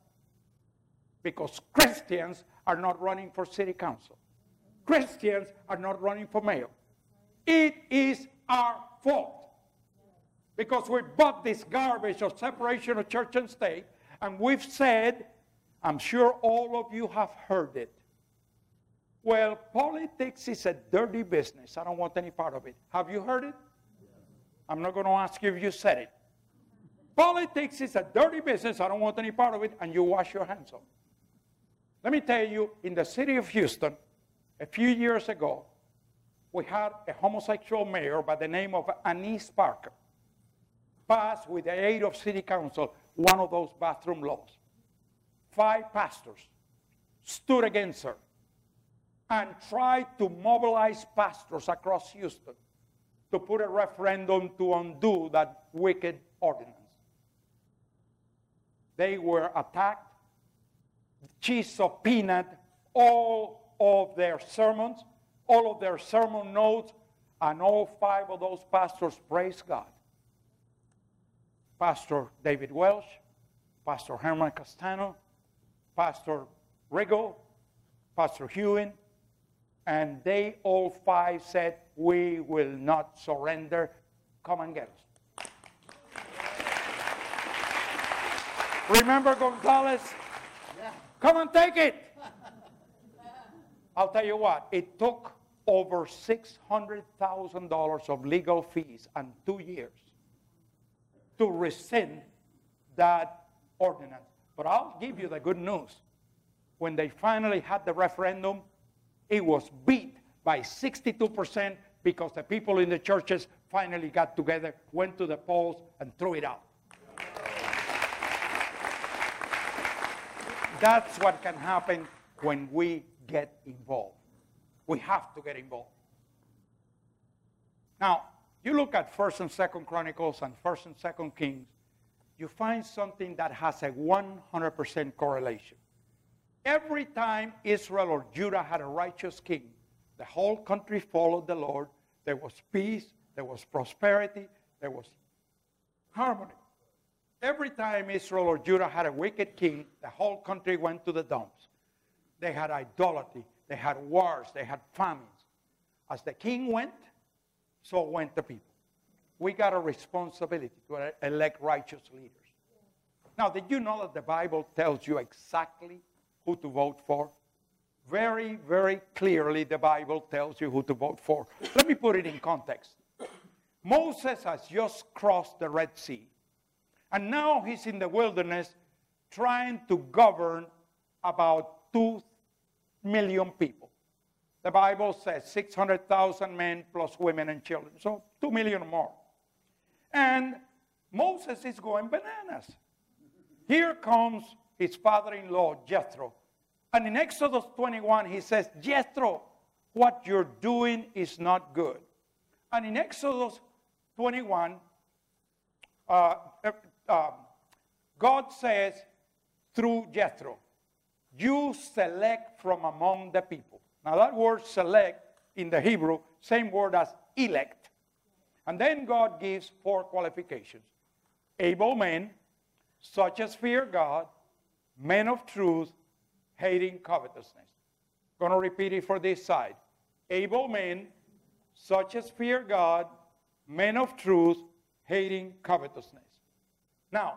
Because Christians are not running for city council. Christians are not running for mayor. It is our fault. Because we bought this garbage of separation of church and state, and we've said, I'm sure all of you have heard it. Well, politics is a dirty business. I don't want any part of it. Have you heard it? I'm not going to ask you if you said it. Politics is a dirty business. I don't want any part of it. And you wash your hands of it. Let me tell you, in the city of Houston, a few years ago, we had a homosexual mayor by the name of Annise Parker pass, with the aid of city council, one of those bathroom laws. Five pastors stood against her and tried to mobilize pastors across Houston to put a referendum to undo that wicked ordinance. They were attacked. She subpoenaed all of their sermons, all of their sermon notes, and all five of those pastors praised God. Pastor David Welch, Pastor Hernan Castano, Pastor Riggle, Pastor Hewin, and they all five said, We will not surrender. Come and get us. Remember Gonzales? Yeah. Come and take it. I'll tell you what, it took over $600,000 of legal fees and two years to rescind that ordinance. But I'll give you the good news. When they finally had the referendum, it was beat by 62% because the people in the churches finally got together, went to the polls, and threw it out. That's what can happen when we get involved. We have to get involved. Now, you look at 1st and 2nd Chronicles and 1st and 2nd Kings, you find something that has a 100% correlation. Every time Israel or Judah had a righteous king, the whole country followed the Lord. There was peace, there was prosperity, there was harmony. Every time Israel or Judah had a wicked king, the whole country went to the dumps. They had idolatry, they had wars, they had famines. As the king went, so went the people. We got a responsibility to elect righteous leaders. Now, did you know that the Bible tells you exactly who to vote for? Very, very clearly, the Bible tells you who to vote for. Let me put it in context. Moses has just crossed the Red Sea, and now he's in the wilderness trying to govern about 2 million people. The Bible says 600,000 men plus women and children, so 2 million more. And Moses is going bananas. Here comes his father in law, Jethro. And in Exodus 21, he says, Jethro, what you're doing is not good. And in Exodus 21, uh, uh, God says through Jethro, You select from among the people. Now, that word select in the Hebrew, same word as elect. And then God gives four qualifications able men, such as fear God, men of truth, hating covetousness. Going to repeat it for this side. Able men, such as fear God, men of truth, hating covetousness. Now,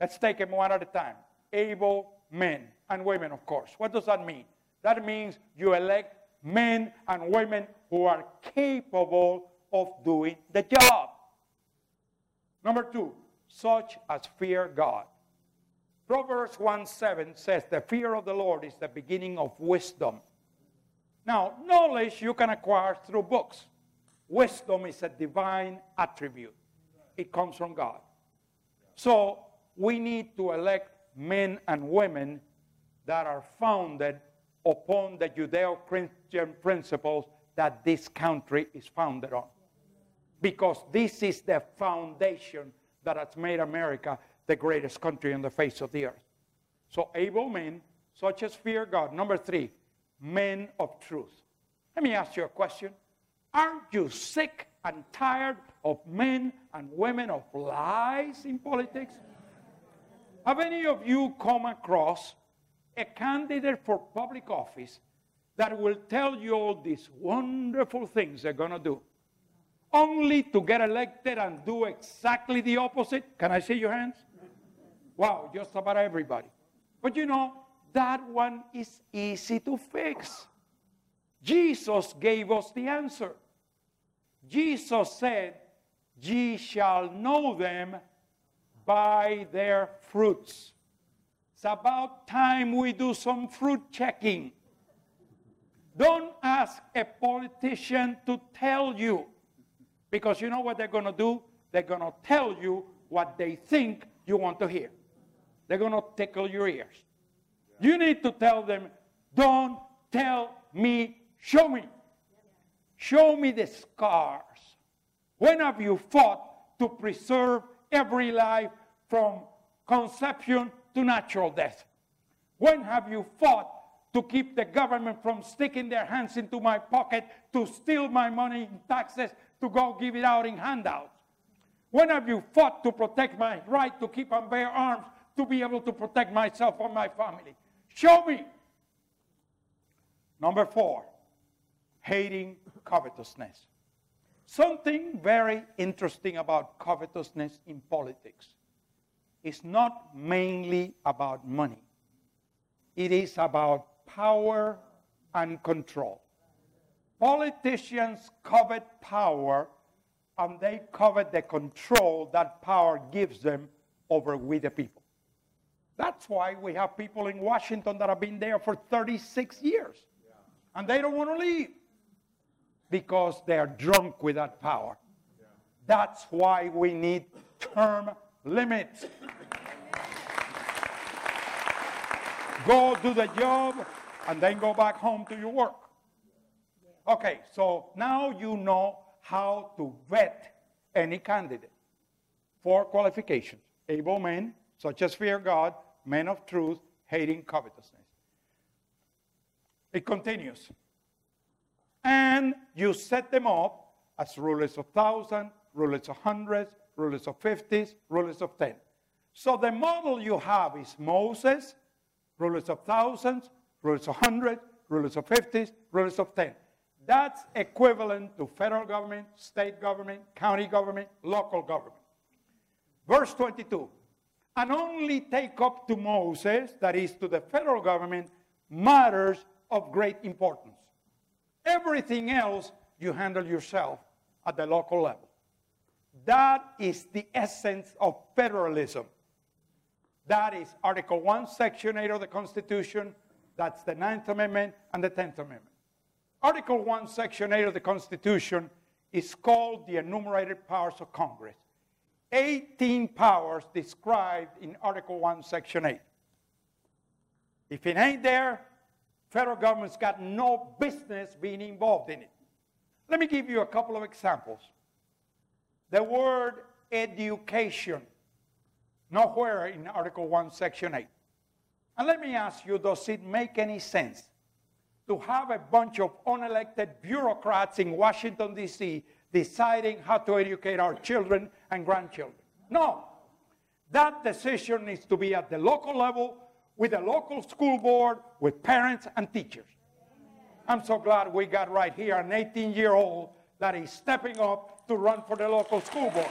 let's take them one at a time. Able men and women, of course. What does that mean? That means you elect men and women who are capable of doing the job. Number two, such as fear God. Proverbs 1 7 says, The fear of the Lord is the beginning of wisdom. Now, knowledge you can acquire through books. Wisdom is a divine attribute, it comes from God. So, we need to elect men and women that are founded upon the Judeo Christian principles that this country is founded on. Because this is the foundation that has made America the greatest country on the face of the earth. So, able men, such as fear God. Number three, men of truth. Let me ask you a question. Aren't you sick and tired of men and women of lies in politics? Have any of you come across a candidate for public office that will tell you all these wonderful things they're going to do, only to get elected and do exactly the opposite? Can I see your hands? Wow, just about everybody. But you know, that one is easy to fix. Jesus gave us the answer. Jesus said, Ye shall know them by their fruits. It's about time we do some fruit checking. Don't ask a politician to tell you, because you know what they're going to do? They're going to tell you what they think you want to hear. They're going to tickle your ears. You need to tell them, don't tell me, show me. Show me the scars. When have you fought to preserve every life from conception to natural death? When have you fought to keep the government from sticking their hands into my pocket to steal my money in taxes to go give it out in handouts? When have you fought to protect my right to keep and bear arms to be able to protect myself or my family? Show me. Number four, hating covetousness. Something very interesting about covetousness in politics is not mainly about money, it is about power and control. Politicians covet power and they covet the control that power gives them over we the people. That's why we have people in Washington that have been there for 36 years and they don't want to leave because they are drunk with that power. That's why we need term limits. go do the job and then go back home to your work. Okay, so now you know how to vet any candidate. for qualifications able men, such as fear God, men of truth, hating covetousness. It continues and you set them up as rulers of thousand, rulers of hundreds, rulers of fifties, rulers of ten. So the model you have is Moses, rulers of thousands, rulers of hundreds, rulers of fifties, rulers of ten. That's equivalent to federal government, state government, county government, local government. Verse 22 and only take up to Moses, that is to the federal government, matters of great importance. Everything else you handle yourself at the local level. That is the essence of federalism. That is Article 1, Section 8 of the Constitution. That's the Ninth Amendment and the Tenth Amendment. Article 1, Section 8 of the Constitution is called the enumerated powers of Congress. 18 powers described in Article 1, Section 8. If it ain't there, federal government's got no business being involved in it. Let me give you a couple of examples. The word education, nowhere in Article 1, Section 8. And let me ask you, does it make any sense to have a bunch of unelected bureaucrats in Washington, D.C. deciding how to educate our children and grandchildren? No. That decision needs to be at the local level with a local school board, with parents and teachers. I'm so glad we got right here an 18 year old that is stepping up to run for the local school board.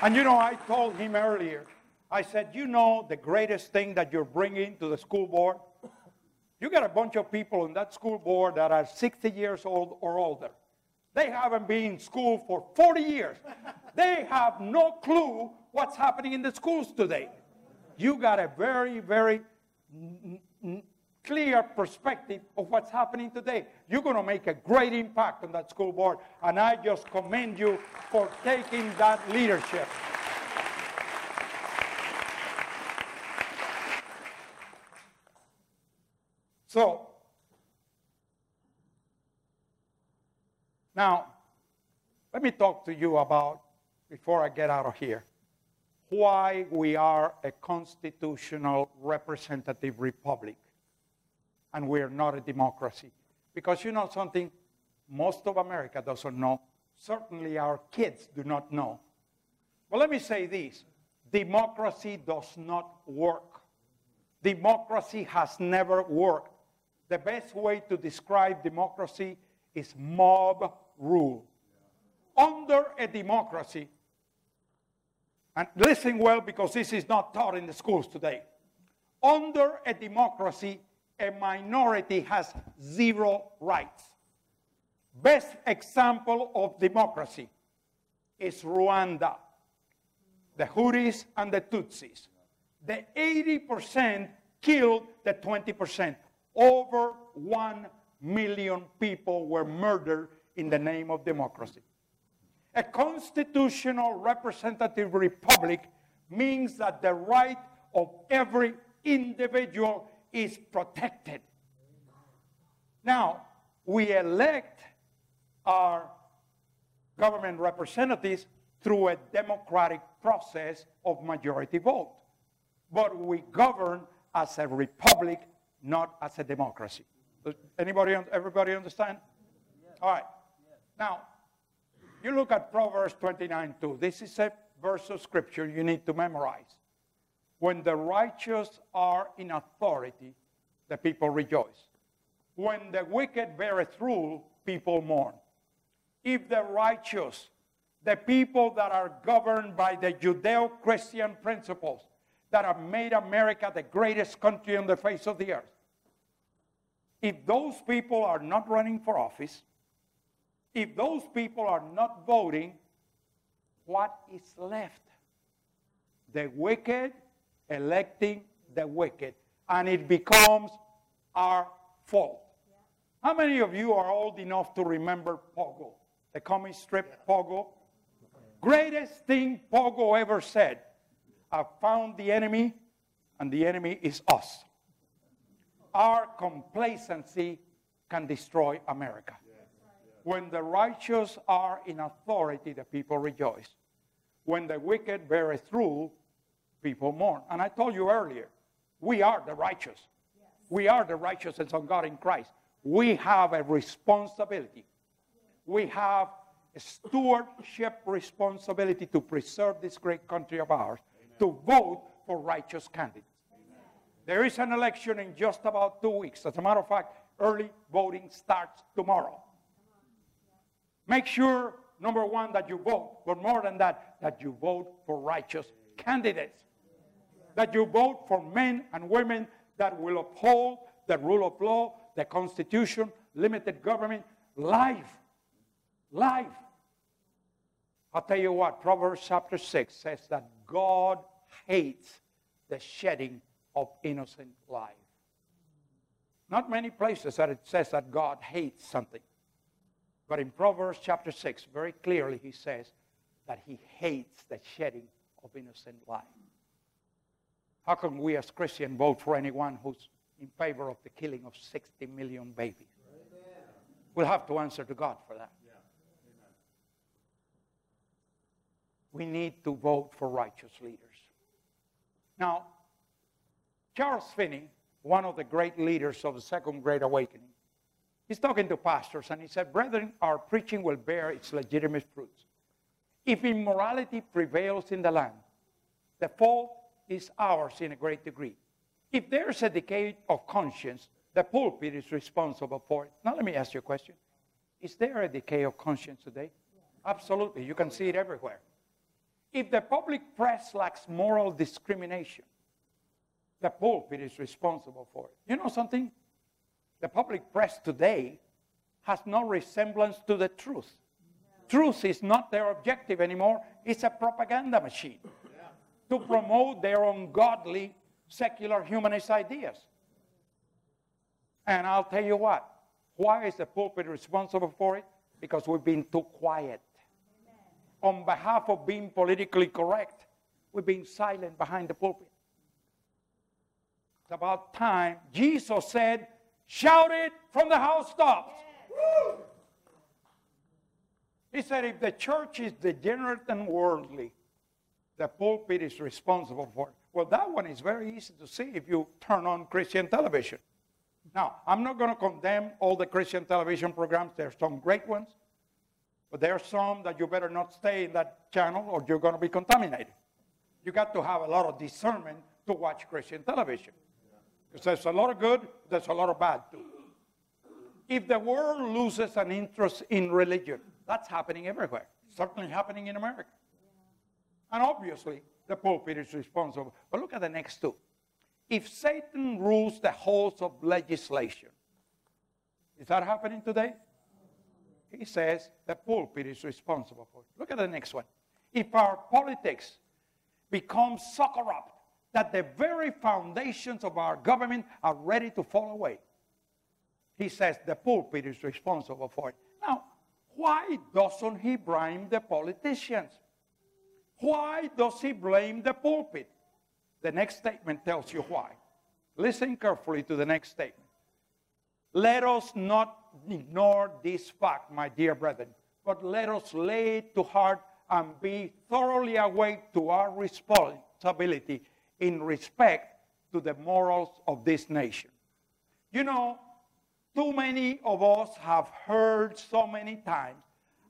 And you know, I told him earlier, I said, you know, the greatest thing that you're bringing to the school board? You got a bunch of people on that school board that are 60 years old or older. They haven't been in school for 40 years. They have no clue what's happening in the schools today. You got a very, very clear perspective of what's happening today. You're going to make a great impact on that school board, and I just commend you for taking that leadership. So, Now, let me talk to you about, before I get out of here, why we are a constitutional representative republic and we're not a democracy. Because you know something most of America doesn't know, certainly our kids do not know. But let me say this democracy does not work. Democracy has never worked. The best way to describe democracy is mob rule. Under a democracy, and listen well because this is not taught in the schools today. Under a democracy, a minority has zero rights. Best example of democracy is Rwanda, the Hutus and the Tutsis. The 80% killed the 20%. Over 1 million people were murdered in the name of democracy. A constitutional representative republic means that the right of every individual is protected. Now, we elect our government representatives through a democratic process of majority vote. But we govern as a republic, not as a democracy. Does anybody, everybody understand? Yes. All right. Yes. Now, you look at Proverbs 29 2. This is a verse of scripture you need to memorize. When the righteous are in authority, the people rejoice. When the wicked beareth rule, people mourn. If the righteous, the people that are governed by the Judeo Christian principles that have made America the greatest country on the face of the earth, if those people are not running for office, if those people are not voting, what is left? The wicked electing the wicked. And it becomes our fault. How many of you are old enough to remember Pogo? The comic strip Pogo? Greatest thing Pogo ever said. I found the enemy, and the enemy is us. Our complacency can destroy America. When the righteous are in authority, the people rejoice. When the wicked beareth rule, people mourn. And I told you earlier, we are the righteous. Yes. We are the righteousness of God in Christ. We have a responsibility. We have a stewardship responsibility to preserve this great country of ours, Amen. to vote for righteous candidates. Amen. There is an election in just about two weeks. As a matter of fact, early voting starts tomorrow. Make sure, number one, that you vote, but more than that, that you vote for righteous candidates. That you vote for men and women that will uphold the rule of law, the Constitution, limited government, life. Life. I'll tell you what, Proverbs chapter 6 says that God hates the shedding of innocent life. Not many places that it says that God hates something. But in Proverbs chapter 6, very clearly he says that he hates the shedding of innocent life. How can we as Christians vote for anyone who's in favor of the killing of 60 million babies? We'll have to answer to God for that. We need to vote for righteous leaders. Now, Charles Finney, one of the great leaders of the Second Great Awakening, He's talking to pastors and he said, Brethren, our preaching will bear its legitimate fruits. If immorality prevails in the land, the fault is ours in a great degree. If there's a decay of conscience, the pulpit is responsible for it. Now, let me ask you a question Is there a decay of conscience today? Absolutely. You can see it everywhere. If the public press lacks moral discrimination, the pulpit is responsible for it. You know something? The public press today has no resemblance to the truth. Truth is not their objective anymore, it's a propaganda machine to promote their ungodly, secular humanist ideas. And I'll tell you what, why is the pulpit responsible for it? Because we've been too quiet. On behalf of being politically correct, we've been silent behind the pulpit. It's about time. Jesus said, Shout it from the housetops. He said, if the church is degenerate and worldly, the pulpit is responsible for it. Well, that one is very easy to see if you turn on Christian television. Now, I'm not going to condemn all the Christian television programs. There are some great ones, but there are some that you better not stay in that channel or you're going to be contaminated. You got to have a lot of discernment to watch Christian television. Because there's a lot of good, there's a lot of bad too. If the world loses an interest in religion, that's happening everywhere. certainly happening in America. And obviously, the pulpit is responsible. But look at the next two. If Satan rules the halls of legislation, is that happening today? He says the pulpit is responsible for it. Look at the next one. If our politics becomes so corrupt that the very foundations of our government are ready to fall away, he says the pulpit is responsible for it. Now, why doesn't he blame the politicians? Why does he blame the pulpit? The next statement tells you why. Listen carefully to the next statement. Let us not ignore this fact, my dear brethren, but let us lay it to heart and be thoroughly awake to our responsibility in respect to the morals of this nation. You know, too many of us have heard so many times.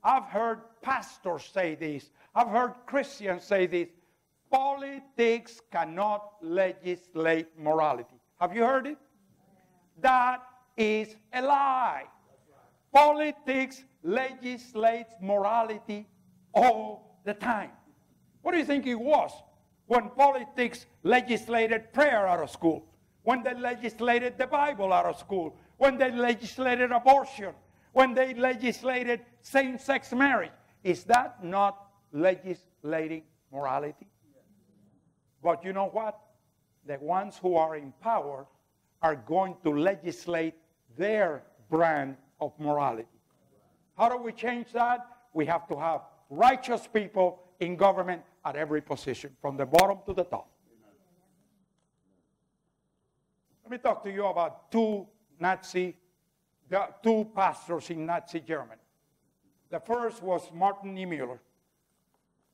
I've heard pastors say this. I've heard Christians say this. Politics cannot legislate morality. Have you heard it? That is a lie. Politics legislates morality all the time. What do you think it was when politics legislated prayer out of school? When they legislated the Bible out of school? when they legislated abortion, when they legislated same sex marriage. Is that not legislating morality? But you know what? The ones who are in power are going to legislate their brand of morality. How do we change that? We have to have righteous people in government at every position, from the bottom to the top. Let me talk to you about two Nazi, two pastors in Nazi Germany. The first was Martin Niemöller.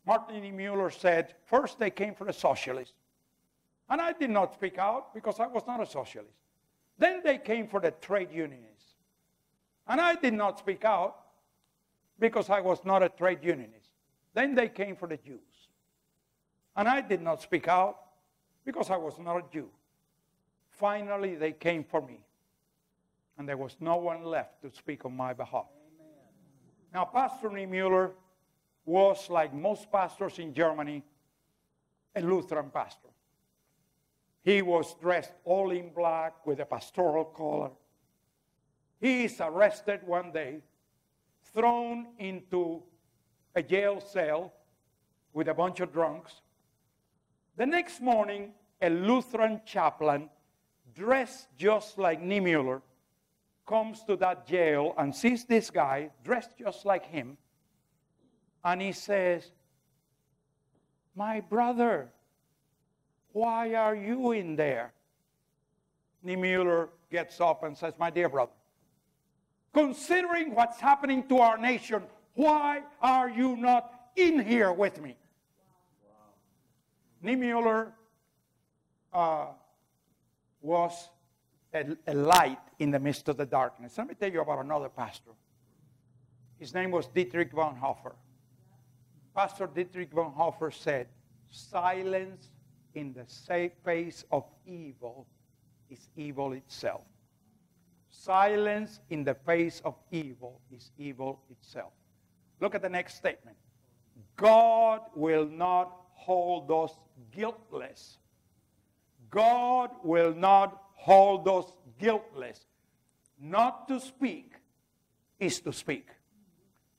Martin Niemöller said, first they came for the socialists. And I did not speak out because I was not a socialist. Then they came for the trade unionists. And I did not speak out because I was not a trade unionist. Then they came for the Jews. And I did not speak out because I was not a Jew. Finally, they came for me and there was no one left to speak on my behalf. Amen. Now, Pastor Niemöller was, like most pastors in Germany, a Lutheran pastor. He was dressed all in black with a pastoral collar. He is arrested one day, thrown into a jail cell with a bunch of drunks. The next morning, a Lutheran chaplain, dressed just like Niemöller, comes to that jail and sees this guy dressed just like him, and he says, My brother, why are you in there? Niemöller gets up and says, My dear brother, considering what's happening to our nation, why are you not in here with me? Niemöller uh, was a, a light in the midst of the darkness. Let me tell you about another pastor. His name was Dietrich Bonhoeffer. Pastor Dietrich Bonhoeffer said, Silence in the face of evil is evil itself. Silence in the face of evil is evil itself. Look at the next statement. God will not hold us guiltless. God will not hold us guiltless. Not to speak is to speak.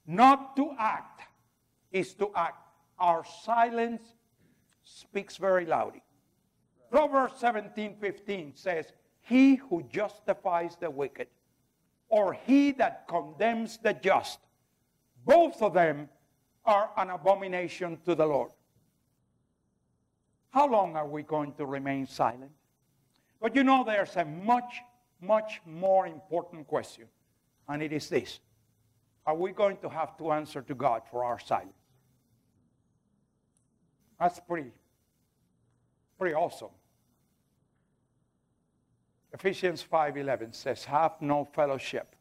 Not to act is to act. Our silence speaks very loudly. Proverbs 17 15 says, He who justifies the wicked, or he that condemns the just, both of them are an abomination to the Lord. How long are we going to remain silent? But you know, there's a much, much more important question, and it is this Are we going to have to answer to God for our silence? That's pretty, pretty awesome. Ephesians 5:11 says, "Have no fellowship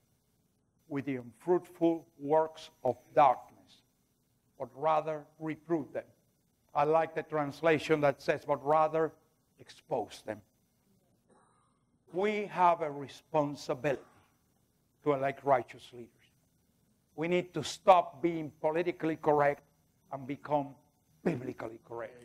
with the unfruitful works of darkness, but rather reprove them." I like the translation that says, "But rather expose them." we have a responsibility to elect righteous leaders. We need to stop being politically correct and become biblically correct.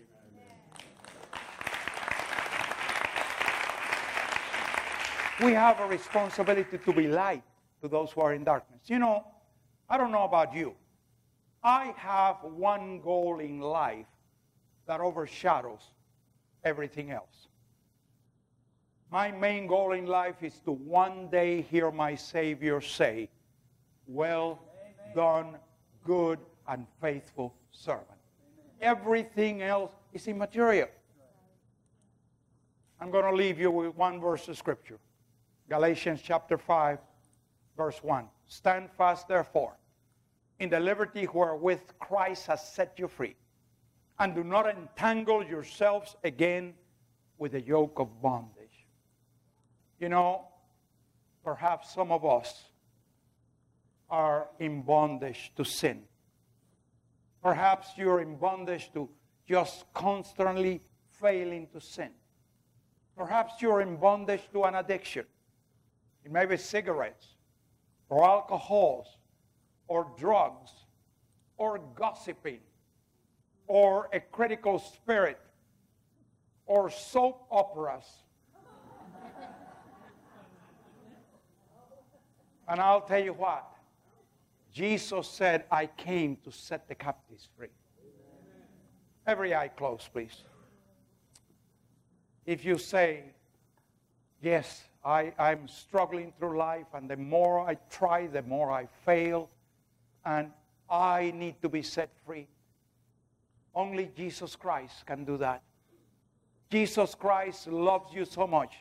We have a responsibility to be light to those who are in darkness. You know, I don't know about you. I have one goal in life that overshadows everything else. My main goal in life is to one day hear my Savior say, Well done, good and faithful servant. Everything else is immaterial. I'm going to leave you with one verse of scripture Galatians chapter 5, verse 1. Stand fast, therefore, in the liberty wherewith Christ has set you free, and do not entangle yourselves again with the yoke of bondage. You know, perhaps some of us are in bondage to sin. Perhaps you're in bondage to just constantly failing to sin. Perhaps you're in bondage to an addiction. It may be cigarettes, or alcohols, or drugs, or gossiping, or a critical spirit, or soap operas. and I'll tell you what, Jesus said, I came to set the captives free. Every eye closed, please. If you say, Yes, I, I'm struggling through life, and the more I try, the more I fail, and I need to be set free. Only Jesus Christ can do that. Jesus Christ loves you so much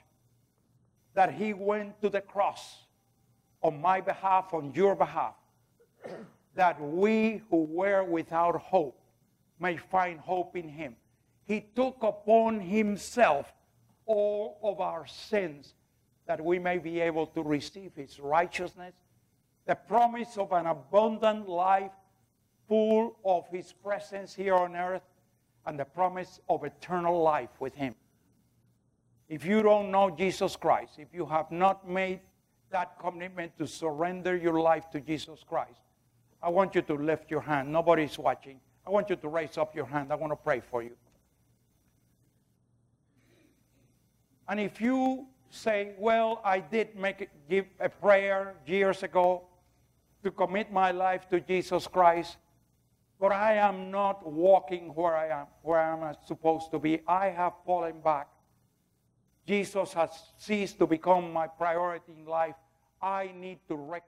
that he went to the cross on my behalf, on your behalf, that we who were without hope may find hope in him. He took upon himself all of our sins that we may be able to receive his righteousness, the promise of an abundant life full of his presence here on earth, and the promise of eternal life with him. If you don't know Jesus Christ, if you have not made that commitment to surrender your life to Jesus Christ, I want you to lift your hand. Nobody's watching. I want you to raise up your hand. I want to pray for you. And if you say, Well, I did make give a prayer years ago to commit my life to Jesus Christ, but I am not walking where I am, where I am supposed to be. I have fallen back. Jesus has ceased to become my priority in life. I need to recognize